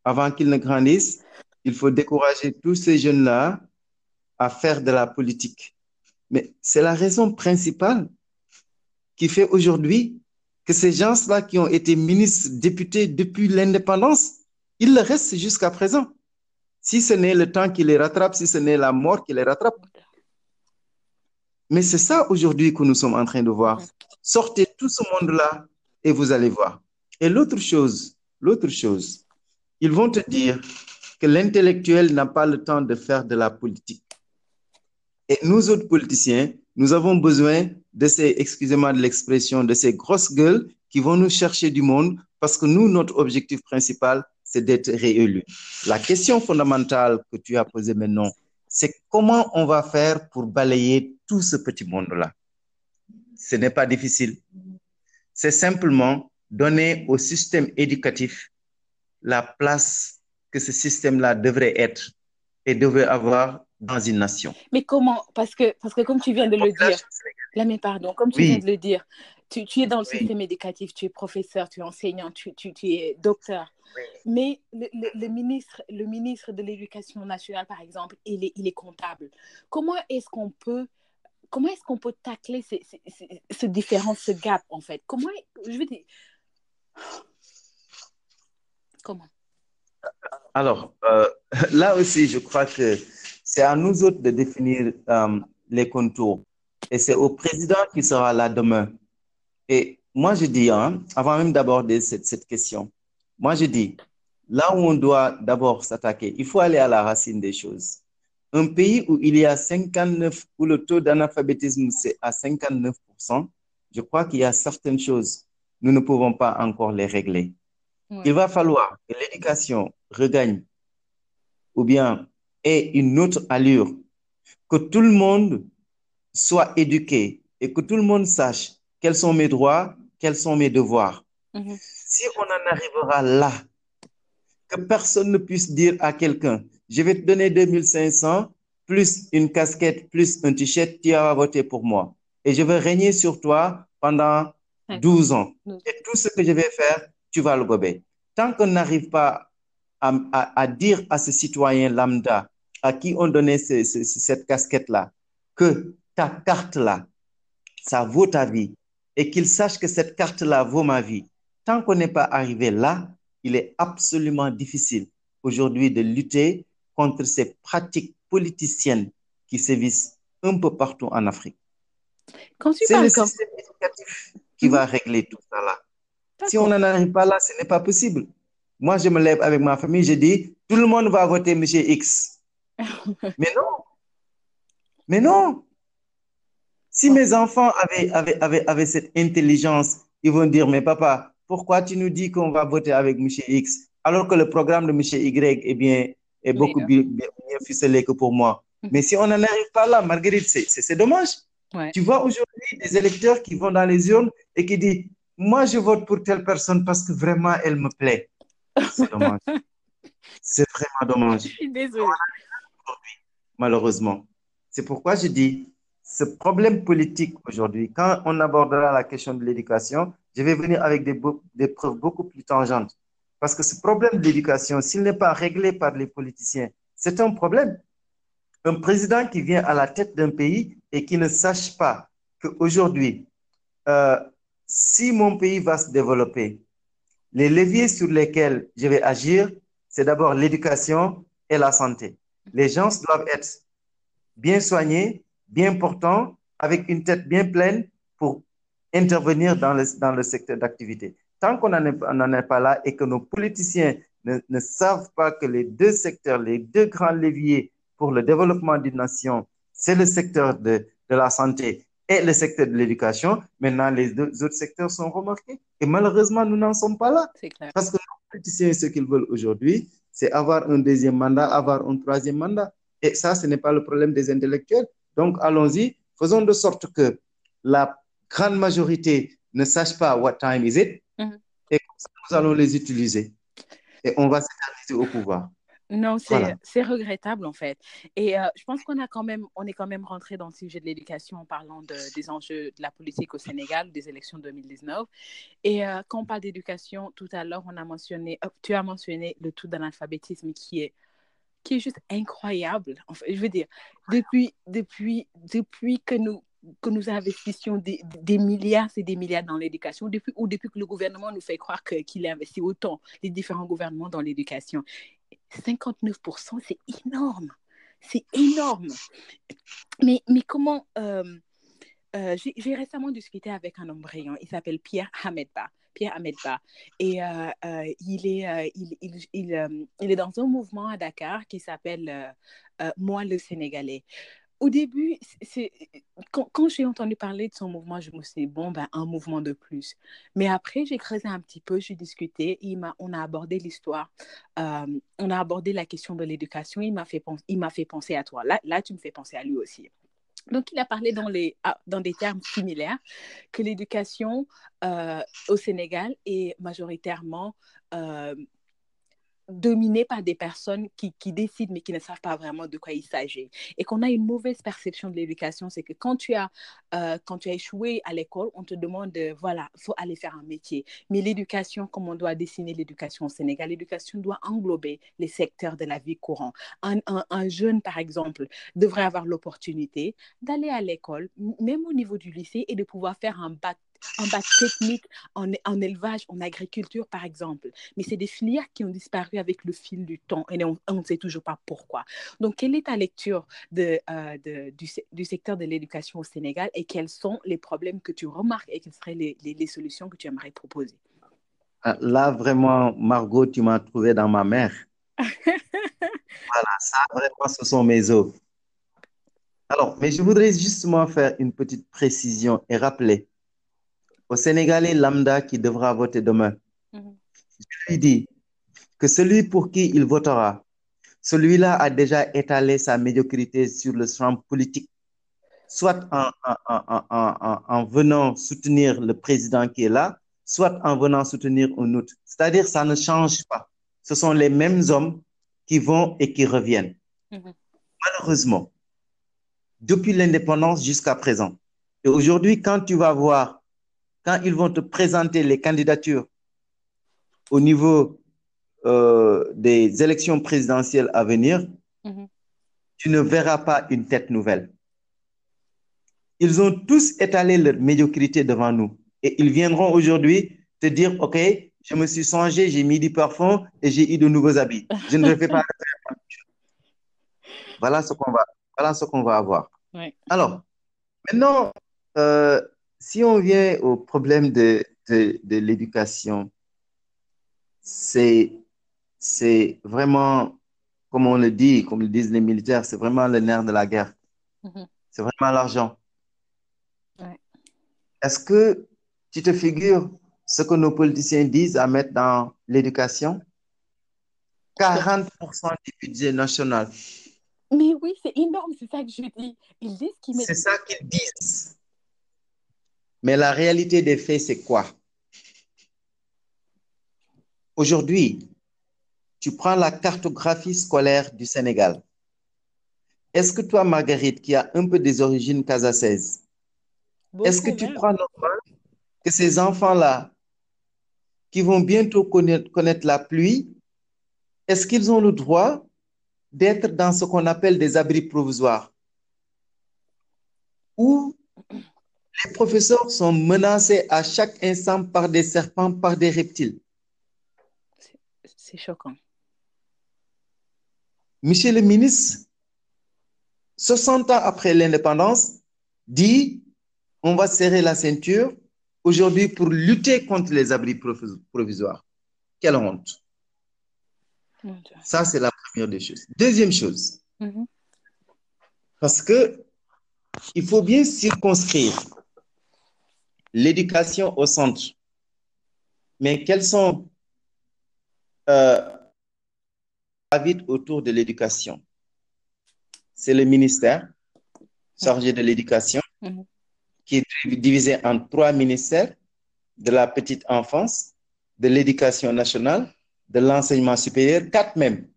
Avant qu'il ne grandisse, il faut décourager tous ces jeunes-là à faire de la politique. Mais c'est la raison principale qui fait aujourd'hui que ces gens-là qui ont été ministres, députés depuis l'indépendance, ils le restent jusqu'à présent. Si ce n'est le temps qui les rattrape, si ce n'est la mort qui les rattrape. Mais c'est ça aujourd'hui que nous sommes en train de voir. Sortez tout ce monde-là et vous allez voir. Et l'autre chose, l'autre chose, ils vont te dire que l'intellectuel n'a pas le temps de faire de la politique. Et nous autres politiciens, nous avons besoin de ces, excusez-moi de l'expression, de ces grosses gueules qui vont nous chercher du monde parce que nous, notre objectif principal, c'est d'être réélus. La question fondamentale que tu as posée maintenant, c'est comment on va faire pour balayer tout ce petit monde-là. Ce n'est pas difficile. C'est simplement donner au système éducatif la place que ce système-là devrait être et devrait avoir dans une nation. Mais comment? Parce que, parce que comme tu viens de le dire, là, mais pardon, comme tu Oui. viens de le dire, tu, tu es dans le Oui. système éducatif, tu es professeur, tu es enseignant, tu, tu, tu es docteur. Mais le, le- le ministre, le ministre de l'Éducation nationale, par exemple, il est, il est comptable. Comment est-ce qu'on peut, comment est-ce qu'on peut tacler ce, ce, ce, ce différence, ce gap, en fait? Comment, je veux dire, comment? Alors, euh, <laughs> là aussi, je crois que c'est à nous autres de définir euh, les contours. Et c'est au président qui sera là demain. Et moi, je dis, hein, avant même d'aborder cette, cette question, moi, je dis, là où on doit d'abord s'attaquer, il faut aller à la racine des choses. Un pays où il y a 59, où le taux d'analphabétisme c'est à 59%, je crois qu'il y a certaines choses, nous ne pouvons pas encore les régler. Ouais. Il va falloir que l'éducation regagne ou bien ait une autre allure, que tout le monde soit éduqué et que tout le monde sache quels sont mes droits, quels sont mes devoirs? Mhm. Si on en arrivera là, que personne ne puisse dire à quelqu'un, je vais te donner 2500 plus une casquette, plus un t-shirt, tu vas voter pour moi. Et je vais régner sur toi pendant 12 ans. Et tout ce que je vais faire, tu vas le gober. Tant qu'on n'arrive pas à, à- à dire à ce citoyen lambda à qui on donnait ce- ce- ce- cette casquette-là que ta carte-là, ça vaut ta vie et qu'il sache que cette carte-là vaut ma vie, tant qu'on n'est pas arrivé là, il est absolument difficile aujourd'hui de lutter contre ces pratiques politiciennes qui sévissent un peu partout en Afrique. Quand tu C'est le comme... système éducatif qui va régler tout ça là. Si on n'en arrive pas là, ce n'est pas possible. Moi, je me lève avec ma famille, je dis, tout le monde va voter M. X. <laughs> Mais non. Mais non. Si mes enfants avaient, avaient, avaient, avaient cette intelligence, ils vont dire, mais papa, pourquoi tu nous dis qu'on va voter avec M. X alors que le programme de M. Y est, bien, est beaucoup Meilleur. bien, bien ficelé que pour moi. Mhm. Mais si on n'en arrive pas là, Marguerite, c'est dommage. Ouais. Tu vois aujourd'hui des électeurs qui vont dans les urnes et qui disent, moi je vote pour telle personne parce que vraiment elle me plaît. C'est dommage. <laughs> C'est vraiment dommage, Je suis désolée. malheureusement. C'est pourquoi je dis, ce problème politique aujourd'hui, quand on abordera la question de l'éducation, je vais venir avec des, preuves beaucoup plus tangentes. Parce que ce problème de l'éducation, s'il n'est pas réglé par les politiciens, c'est un problème. Un président qui vient à la tête d'un pays et qui ne sache pas qu'aujourd'hui, euh, si mon pays va se développer, les leviers sur lesquels je vais agir, c'est d'abord l'éducation et la santé. Les gens doivent être bien soignés, bien portants, avec une tête bien pleine pour intervenir dans le, dans le secteur d'activité. Tant qu'on n'en est, pas là et que nos politiciens ne, ne savent pas que les deux secteurs, les deux grands leviers pour le développement d'une nation, c'est le secteur de, de la santé et le secteur de l'éducation, maintenant les deux autres secteurs sont remarqués. Et malheureusement, nous n'en sommes pas là. Clair. Parce que nos politiciens, ce qu'ils veulent aujourd'hui, c'est avoir un deuxième mandat, avoir un troisième mandat. Et ça, ce n'est pas le problème des intellectuels. Donc, allons-y, faisons de sorte que la grande majorité ne sache pas what time is it. Mhm. Et comme ça, nous allons les utiliser. Et on va s'éterniser au pouvoir. Non, c'est Voilà. regrettable en fait. Et euh, je pense qu'on a quand même, on est quand même rentré dans le sujet de l'éducation en parlant de- des enjeux de la politique au Sénégal, des élections 2019. Et euh, quand on parle d'éducation, tout à l'heure, on a mentionné, euh, tu as mentionné le taux d'analphabétisme qui est qui est juste incroyable. En fait, je veux dire, depuis depuis depuis que nous que nous investissions des, des milliards et des milliards dans l'éducation, depuis ou depuis que le gouvernement nous fait croire qu'il a investi autant, les différents gouvernements dans l'éducation. 59%, c'est énorme. C'est énorme. Mais, mais comment... euh, euh, j'ai récemment discuté avec un homme brillant. Il s'appelle Pierre Hamedba. Pierre Hamedba. Et euh, euh, il, est, euh, il, il, il, est dans un mouvement à Dakar qui s'appelle Moi le Sénégalais. au début, c'est quand, quand j'ai entendu parler de son mouvement, je me suis dit, bon, ben, un mouvement de plus. Mais après, j'ai creusé un petit peu, j'ai discuté, il m'a, on a abordé l'histoire, on a abordé la question de l'éducation, il m'a fait, il m'a fait penser à toi. Là, là, tu me fais penser à lui aussi. Donc, il a parlé ah, dans des termes similaires que l'éducation euh, au Sénégal est majoritairement euh, dominé par des personnes qui, qui, décident mais qui ne savent pas vraiment de quoi il s'agit. Et qu'on a une mauvaise perception de l'éducation, c'est que quand tu, as, euh, quand tu as échoué à l'école, on te demande, de, voilà, il faut aller faire un métier. Mais l'éducation, comme on doit dessiner l'éducation au Sénégal, l'éducation doit englober les secteurs de la vie courante. Un, un, un jeune, par exemple, devrait avoir l'opportunité d'aller à l'école, même au niveau du lycée, et de pouvoir faire un bac un bac technique en, en, élevage, en agriculture, par exemple. Mais c'est des filières qui ont disparu avec le fil du temps et on ne sait toujours pas pourquoi. Donc, quelle est ta lecture de, euh, de du, du, secteur de l'éducation au Sénégal et quels sont les problèmes que tu remarques et quelles seraient les, les, les solutions que tu aimerais proposer? Là, vraiment, Margot, tu m'as trouvé dans ma mère. <laughs> voilà, ça, vraiment, ce sont mes os. Alors, mais je voudrais justement faire une petite précision et rappeler au Sénégalais lambda qui devra voter demain. -hmm. Je lui dis que celui pour qui il votera, celui-là a déjà étalé sa médiocrité sur le champ politique, soit en, en, en, en, venant soutenir le président qui est là, soit en venant soutenir un autre. C'est-à-dire ça ne change pas. Ce sont les mêmes hommes qui vont et qui reviennent. -hmm. Malheureusement, depuis l'indépendance jusqu'à présent. Et aujourd'hui, quand tu vas voir quand ils vont te présenter les candidatures au niveau euh, des élections présidentielles à venir, mm -hmm. tu ne verras pas une tête nouvelle. Ils ont tous étalé leur médiocrité devant nous. Et ils viendront aujourd'hui te dire, OK, je me suis changé, j'ai mis du parfum et j'ai eu de nouveaux habits. Je ne fais pas. <laughs> voilà ce qu'on va, voilà ce qu'on va avoir. Alors, maintenant, euh, si on vient au problème de, de, de l'éducation, c'est, c'est vraiment, comme on le dit, comme le disent les militaires, c'est vraiment le nerf de la guerre. -hmm. C'est vraiment l'argent. Ouais. Est-ce que tu te figures ce que nos politiciens disent à mettre dans l'éducation? 40% du budget national. Mais oui, c'est énorme, c'est ça que je dis. Ils disent qu'ils mettent... C'est ça qu'ils disent. Mais la réalité des faits, c'est quoi? Aujourd'hui, tu prends la cartographie scolaire du Sénégal. Est-ce que toi, Marguerite, qui a un peu des origines casacaises, est-ce que tu même. crois normal que ces enfants-là, qui vont bientôt connaître, connaître la pluie, est-ce qu'ils ont le droit d'être dans ce qu'on appelle des abris provisoires? Où les professeurs sont menacés à chaque instant par des serpents, par des reptiles. C'est choquant. Monsieur le ministre, 60 ans après l'indépendance, dit on va serrer la ceinture aujourd'hui pour lutter contre les abris provisoires. Quelle honte. Ça, c'est la première des choses. Deuxième chose, mm -hmm. parce que il faut bien circonscrire l'éducation au centre. Mais quels sont euh, vite autour de l'éducation? C'est le ministère chargé de l'éducation -hmm. qui est divisé en trois ministères de la petite enfance, de l'éducation nationale, de l'enseignement supérieur, quatre même,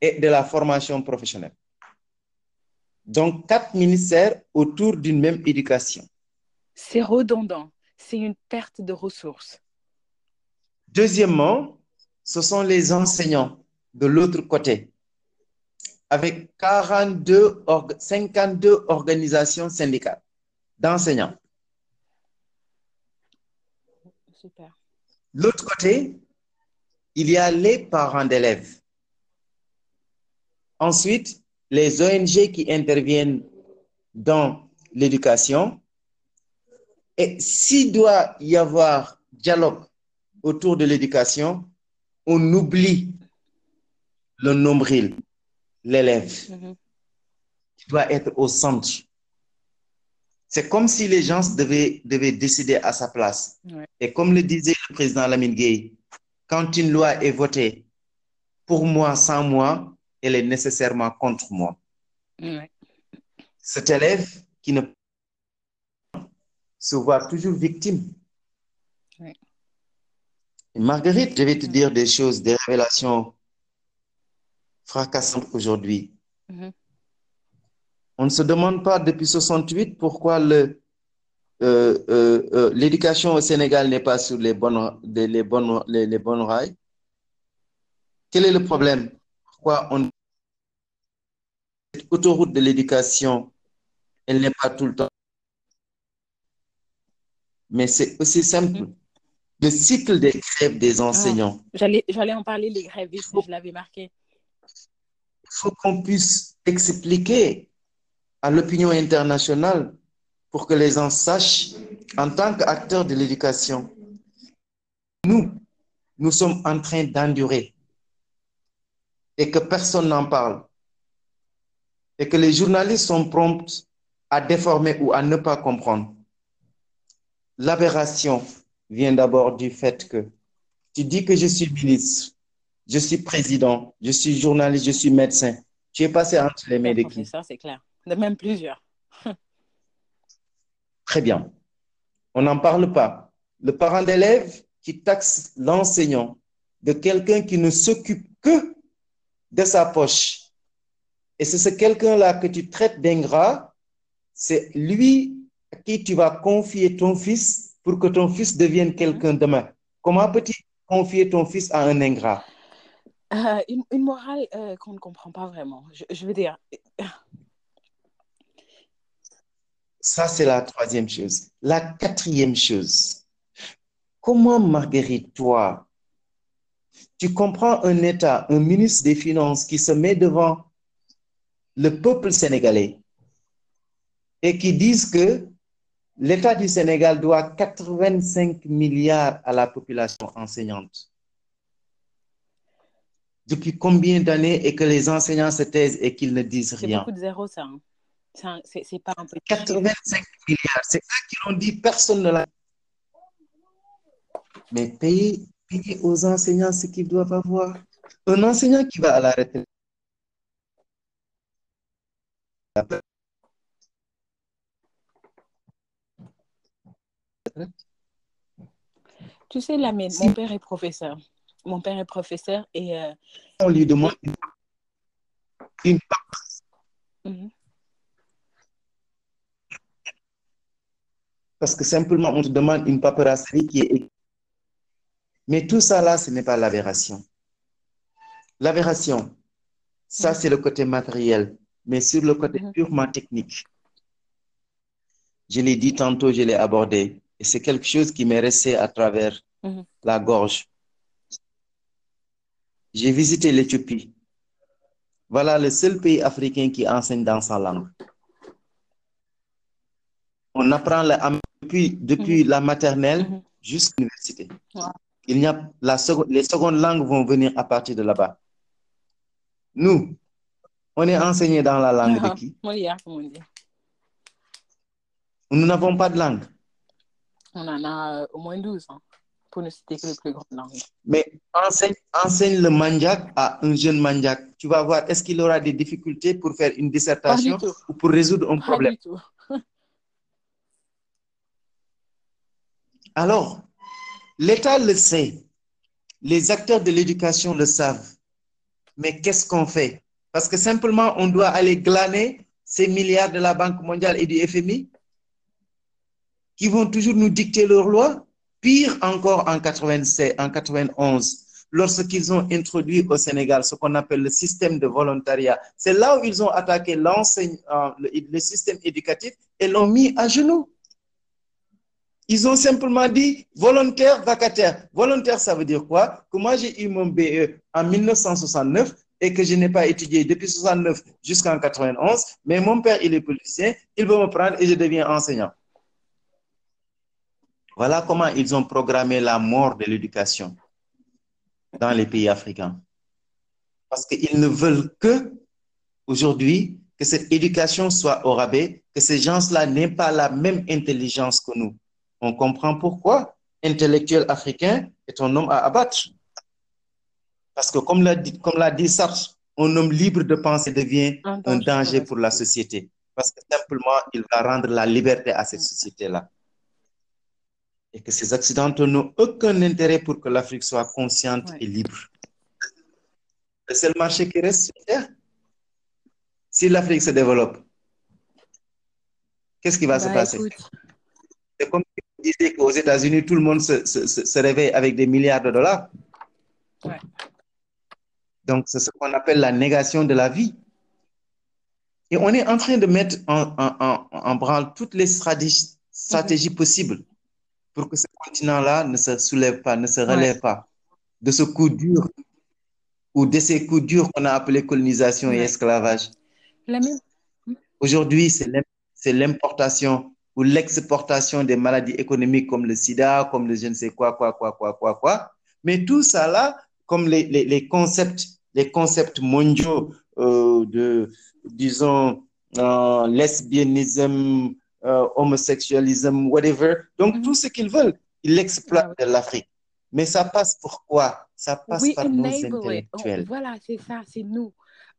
et de la formation professionnelle. Donc, quatre ministères autour d'une même éducation. C'est redondant. C'est une perte de ressources. Deuxièmement, ce sont les enseignants de l'autre côté, avec 42 org 52 organisations syndicales d'enseignants. Super. L'autre côté, il y a les parents d'élèves. Ensuite, les ONG qui interviennent dans l'éducation. Et s'il doit y avoir dialogue autour de l'éducation, on oublie le nombril, l'élève. Mm -hmm. tu dois être au centre. C'est comme si les gens devaient, devaient décider à sa place. Ouais. Et comme le disait le président Lamine Gueye, quand une loi est votée pour moi, sans moi, elle est nécessairement contre moi. Ouais. Cet élève qui ne se voit toujours victime. Marguerite, je vais te dire des choses, des révélations fracassantes aujourd'hui. Mhm. On ne se demande pas depuis 68 pourquoi le, euh, euh, euh, l'éducation au Sénégal n'est pas sur les bonnes, les, les bonnes, les, les bonnes rails. Quel est le problème? Pourquoi on cette autoroute de l'éducation, elle n'est pas tout le temps. Mais c'est aussi simple. Mhm. Le cycle des grèves des enseignants. J'allais, j'allais en parler, les grévistes, je l'avais marqué. Il faut qu'on puisse expliquer à l'opinion internationale pour que les gens sachent, en tant qu'acteurs de l'éducation, nous, nous sommes en train d'endurer et que personne n'en parle et que les journalistes sont prompts à déformer ou à ne pas comprendre. L'aberration vient d'abord du fait que tu dis que je suis ministre, je suis président, je suis journaliste, je suis médecin. Tu es passé entre les mains de qui? professeur, c'est clair. De même plusieurs. <laughs> Très bien. On n'en parle pas. Le parent d'élève qui taxe l'enseignant de quelqu'un qui ne s'occupe que de sa poche. Et c'est ce quelqu'un-là que tu traites d'ingrat, c'est lui à qui tu vas confier ton fils pour que ton fils devienne quelqu'un demain. Comment peux-tu confier ton fils à un ingrat? Euh, une, une morale euh, qu'on ne comprend pas vraiment. Je, je veux dire, Ça, c'est la troisième chose. La quatrième chose, comment, Marguerite, toi, tu comprends un État, un ministre des Finances qui se met devant le peuple sénégalais et qui disent que l'État du Sénégal doit 85 milliards à la population enseignante. Depuis combien d'années et que les enseignants se taisent et qu'ils ne disent c'est rien? beaucoup de zéros, ça. hein. C'est C'est c'est pas un petit 85 milliards, c'est ça qu'ils ont dit, personne ne l'a. Mais payer, payer aux enseignants ce qu'ils doivent avoir. Un enseignant qui va à la retraite, Tu sais, Si- mon père est professeur. Mon père est professeur et euh, on lui demande une, mhm. parce que simplement on te demande une paperasserie qui est. Mais tout ça là, ce n'est pas l'aberration. L'aberration, ça Mhm. c'est le côté matériel, mais sur le côté Mhm. purement technique. Je l'ai dit tantôt, je l'ai abordé, et c'est quelque chose qui m'est resté à travers Mhm. la gorge. J'ai visité l'Éthiopie. Voilà le seul pays africain qui enseigne dans sa langue. On apprend ham- depuis, depuis la maternelle Mhm. jusqu'à l'université. Wow. Il n'y a la seconde, les secondes langues vont venir à partir de là-bas. Nous, on est enseigné dans la langue de qui? On dit. Nous n'avons pas de langue. On en a euh, au moins 12, hein, pour ne citer que les plus grandes langues. Mais enseigne, enseigne le mandiak à un jeune mandiak. Tu vas voir, est-ce qu'il aura des difficultés pour faire une Pas dissertation ou pour résoudre un Pas problème? du tout. <laughs> Alors, l'État le sait, les acteurs de l'éducation le savent, mais qu'est-ce qu'on fait? Parce que simplement, on doit aller glaner ces milliards de la Banque mondiale et du FMI qui vont toujours nous dicter leurs lois. Pire encore en 96, en 91, lorsqu'ils ont introduit au Sénégal ce qu'on appelle le système de volontariat. C'est là où ils ont attaqué euh, le, le système éducatif et l'ont mis à genoux. Ils ont simplement dit volontaire, vacataire. Volontaire, ça veut dire quoi? Que moi, j'ai eu mon BE en 1969 et que je n'ai pas étudié depuis 69 jusqu'en 91, mais mon père, il est policier, il veut me prendre et je deviens enseignant. Voilà comment ils ont programmé la mort de l'éducation dans les pays africains. Parce qu'ils ne veulent que, aujourd'hui, que cette éducation soit au rabais, que ces gens-là n'aient pas la même intelligence que nous. On comprend pourquoi intellectuel africain est un homme à abattre. Parce que comme l'a dit, comme l'a dit Sartre, un homme libre de penser devient un danger, un danger pour la société. Parce que simplement, il va rendre la liberté à cette société-là. Et que ces Occidentaux n'ont aucun intérêt pour que l'Afrique soit consciente ouais. et libre. C'est le marché qui reste sur Terre. Si l'Afrique se développe, qu'est-ce qui va bah, se passer C'est comme si vous disiez qu'aux États-Unis, tout le monde se, se, se, réveille avec des milliards de dollars. Ouais. Donc, c'est ce qu'on appelle la négation de la vie. Et on est en train de mettre en, en, en, en branle toutes les stratégies, stratégies mmh. possibles pour que ce continent-là ne se soulève pas, ne se relève ouais. pas de ce coup dur ou de ces coups durs qu'on a appelés colonisation ouais. et esclavage. Même... Aujourd'hui, c'est l'importation ou l'exportation des maladies économiques comme le sida, comme le je ne sais quoi, quoi, quoi, quoi, quoi, quoi. Mais tout ça là, comme les, les, les concepts, les concepts mondiaux euh, de, disons, euh, lesbianisme, euh, homosexualisme, whatever. Donc, mm -hmm. tout ce qu'ils veulent, ils l'exploitent ah, de l'Afrique. Mais ça passe pour quoi? Ça passe par nos intellectuels. On, voilà, c'est ça, c'est nous.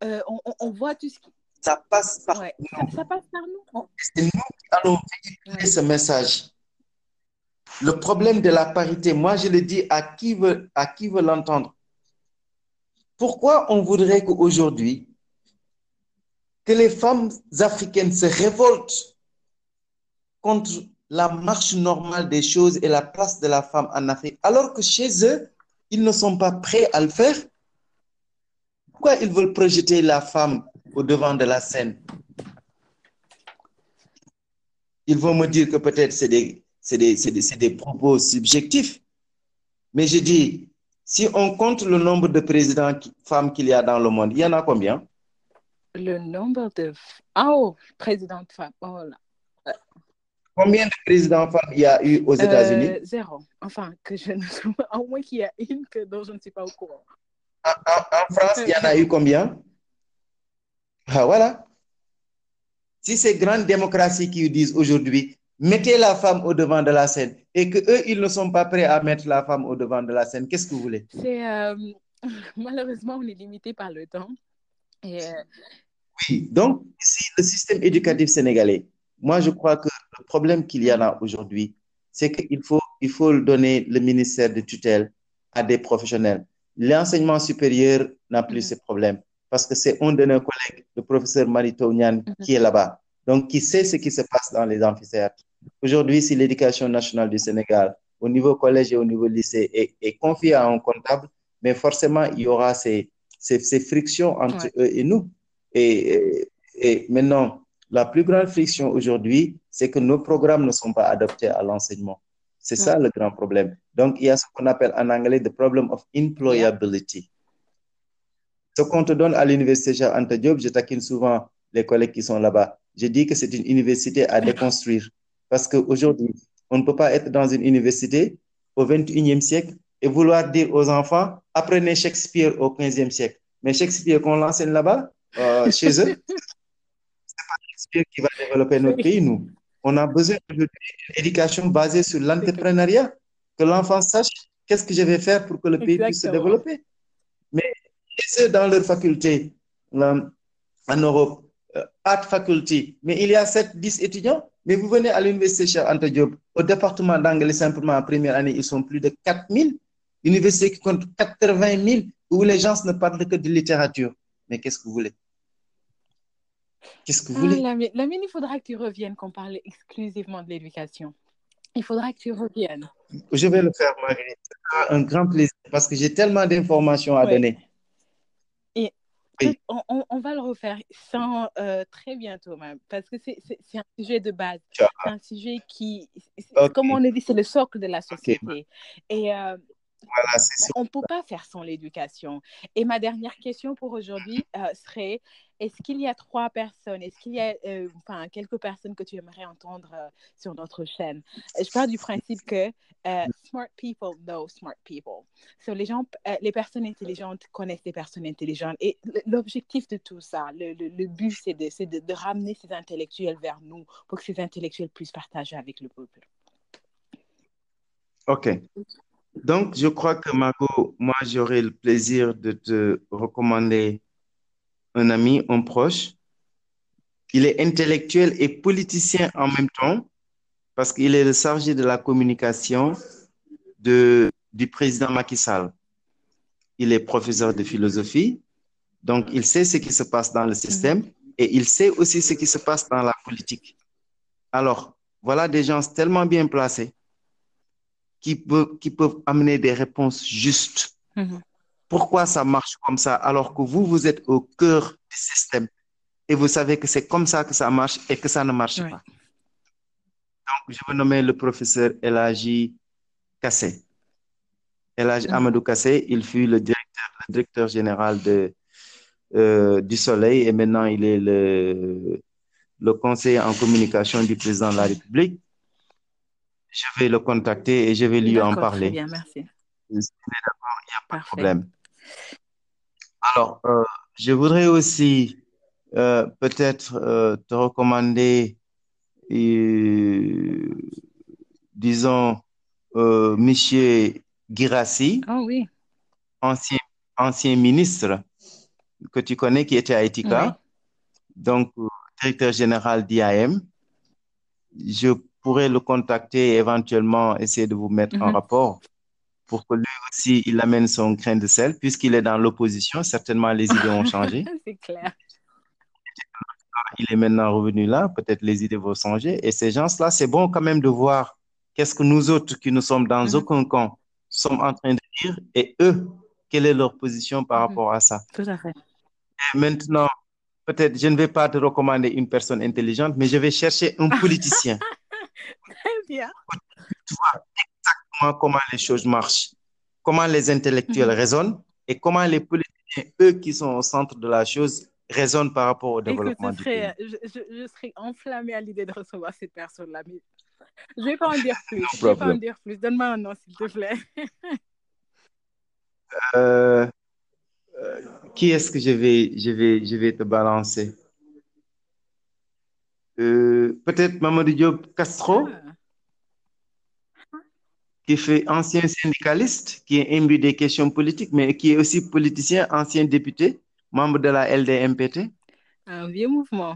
Euh, on, on, voit tout ce qui... Ça passe par ouais, nous. Ça, ça, passe par nous. C'est nous qui allons véhiculer ouais. ce message. Le problème de la parité, moi je le dis à qui veut, à qui veut l'entendre. Pourquoi on voudrait qu'aujourd'hui, que les femmes africaines se révoltent contre la marche normale des choses et la place de la femme en Afrique, alors que chez eux, ils ne sont pas prêts à le faire. Pourquoi ils veulent projeter la femme au devant de la scène? Ils vont me dire que peut-être c'est des, des, des, des, propos subjectifs. Mais je dis, si on compte le nombre de présidents femmes qu'il y a dans le monde, il y en a combien? Le nombre de... Oh, présidentes femmes. Oh là. Combien de présidents femmes il y a eu aux États-Unis? euh, Zéro. Enfin, que je ne <laughs> sais pas. Au moins qu'il y a une que, dont je ne suis pas au courant. En, en, en France, il y en a eu combien? Ah, voilà. Si ces grandes démocraties qui disent aujourd'hui, mettez la femme au devant de la scène et que eux, ils ne sont pas prêts à mettre la femme au devant de la scène, qu'est-ce que vous voulez? C'est euh, <laughs> malheureusement, on est limité par le temps. Et, euh... Oui, donc ici, le système éducatif sénégalais, moi, je crois que le problème qu'il y a là aujourd'hui, c'est qu'il faut, il faut donner le ministère de tutelle à des professionnels. L'enseignement supérieur n'a plus mm -hmm. ces problèmes parce que c'est un de nos collègues, le professeur Marito Nyan, mm -hmm. qui est là-bas, donc qui sait ce qui se passe dans les amphithéâtres. Aujourd'hui, si l'éducation nationale du Sénégal, au niveau collège et au niveau lycée, est, est confiée à un comptable, mais forcément, il y aura ces, ces, ces frictions entre ouais. eux et nous. Et, et, et maintenant, la plus grande friction aujourd'hui, c'est que nos programmes ne sont pas adaptés à l'enseignement. C'est ça le grand problème. Donc, il y a ce qu'on appelle en anglais the problem of employability. Ce qu'on te donne à l'université Cheikh Anta Diop, je taquine souvent les collègues qui sont là-bas. Je dis que c'est une université à déconstruire. Parce qu'aujourd'hui, on ne peut pas être dans une université au 21e siècle et vouloir dire aux enfants, apprenez Shakespeare au 15e siècle. Mais Shakespeare qu'on l'enseigne là-bas, euh, chez eux, <laughs> qui va développer notre pays, nous. On a besoin d'une éducation basée sur l'entrepreneuriat, que l'enfant sache qu'est-ce que je vais faire pour que le pays Exactement. puisse se développer. Mais ceux dans leur faculté, là, en Europe, euh, Art Faculty, mais il y a 7, 10 étudiants, mais vous venez à l'université chez Anta Diop, au département d'anglais simplement en première année, ils sont plus de 4000. L'université qui compte 80 000, où les gens ne parlent que de littérature. Mais qu'est-ce que vous voulez? Qu'est-ce que vous voulez? ah, Lamine, Lamine, il faudra que tu reviennes, qu'on parle exclusivement de l'éducation. Il faudra que tu reviennes. Je vais le faire, Marguerite. Un grand plaisir parce que j'ai tellement d'informations à donner. Et Oui. on, on- on va le refaire sans, euh, très bientôt même, parce que c'est un sujet de base. C'est un sujet qui, comme on a dit, c'est le socle de la société. Et euh, Voilà, on ne peut pas faire sans l'éducation. Et ma dernière question pour aujourd'hui euh, serait est-ce qu'il y a trois personnes, est-ce qu'il y a euh, enfin, quelques personnes que tu aimerais entendre euh, sur notre chaîne? Je pars du principe que euh, smart people know smart people. So, les, gens, euh, les personnes intelligentes connaissent des personnes intelligentes. Et l'objectif de tout ça, le, le- le but, c'est de, de, de ramener ces intellectuels vers nous pour que ces intellectuels puissent partager avec le peuple. OK. Donc, je crois que Margot, moi, j'aurai le plaisir de te recommander un ami, un proche. Il est intellectuel et politicien en même temps parce qu'il est le chargé de la communication de, du président Macky Sall. Il est professeur de philosophie, donc il sait ce qui se passe dans le système et il sait aussi ce qui se passe dans la politique. Alors, voilà des gens tellement bien placés qui peuvent, qui peuvent amener des réponses justes. Mhm. Pourquoi ça marche comme ça alors que vous, vous êtes au cœur du système et vous savez que c'est comme ça que ça marche et que ça ne marche pas? Donc, je veux nommer le professeur Elhaji Kassé. Elhaji Mhm. Amadou Kassé, il fut le directeur, le directeur général de, euh, du Soleil et maintenant il est le, le conseiller en communication du président de la République. Je vais le contacter et je vais lui en D'accord, très parler. bien, merci. Parfait. problème. Alors, euh, je voudrais aussi euh, peut-être euh, te recommander, disons, Monsieur Guirassi, Oh oui, ancien, ancien ministre que tu connais qui était à Etika, donc directeur général d'IAM. Je pourrais le contacter et éventuellement essayer de vous mettre en Mhm. rapport pour que lui aussi, il amène son grain de sel, puisqu'il est dans l'opposition. Certainement, les idées ont changé. <laughs> c'est clair. Il est maintenant revenu là, peut-être les idées vont changer. Et ces gens-là, c'est bon quand même de voir qu'est-ce que nous autres qui ne sommes dans Mhm. aucun camp sommes en train de dire et eux, quelle est leur position par Mhm. rapport à ça. Tout à fait. Et maintenant, peut-être, je ne vais pas te recommander une personne intelligente, mais je vais chercher un <laughs> politicien. Très <laughs> bien. Comment, comment les choses marchent, comment les intellectuels Mhm. raisonnent et comment les politiciens, eux qui sont au centre de la chose, raisonnent par rapport au Écoute, développement du pays. je, je, je serais enflammée à l'idée de recevoir cette personne-là. Mais je ne vais pas en dire <laughs> plus. Je vais pas en dire plus. Donne-moi un nom, s'il te plaît. Euh, euh, qui est-ce que je vais, je vais, je vais te balancer? Euh, peut-être Mamadou Diop Castro, Ah, qui fait ancien syndicaliste, qui est imbu des questions politiques, mais qui est aussi politicien, ancien député, membre de la LDMPT. un vieux mouvement.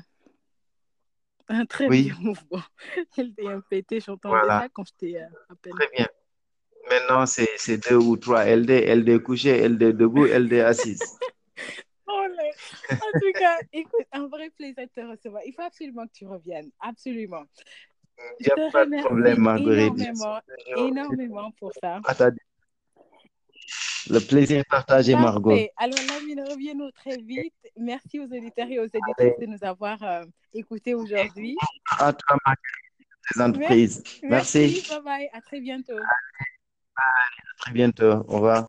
Un très Oui. vieux mouvement. <laughs> LDMPT, j'entendais Voilà. ça quand j'étais euh, à peine. Très bien. Maintenant, c'est deux ou trois LD, LD couché, LD debout, LD assise. <laughs> Là. En tout cas, écoute, un vrai plaisir de te recevoir. Il faut absolument que tu reviennes. Absolument. Il n'y a pas de problème, Marguerite. énormément, énormément pour ça. Le plaisir partagé, Margot. Parfait. Alors, Lamine, reviens-nous très vite. Merci aux auditeurs et aux éditeurs de nous avoir euh, écoutés aujourd'hui. À toi, Marguerite, les entreprises. Merci. Bye bye. À très bientôt. À très bientôt. Au revoir.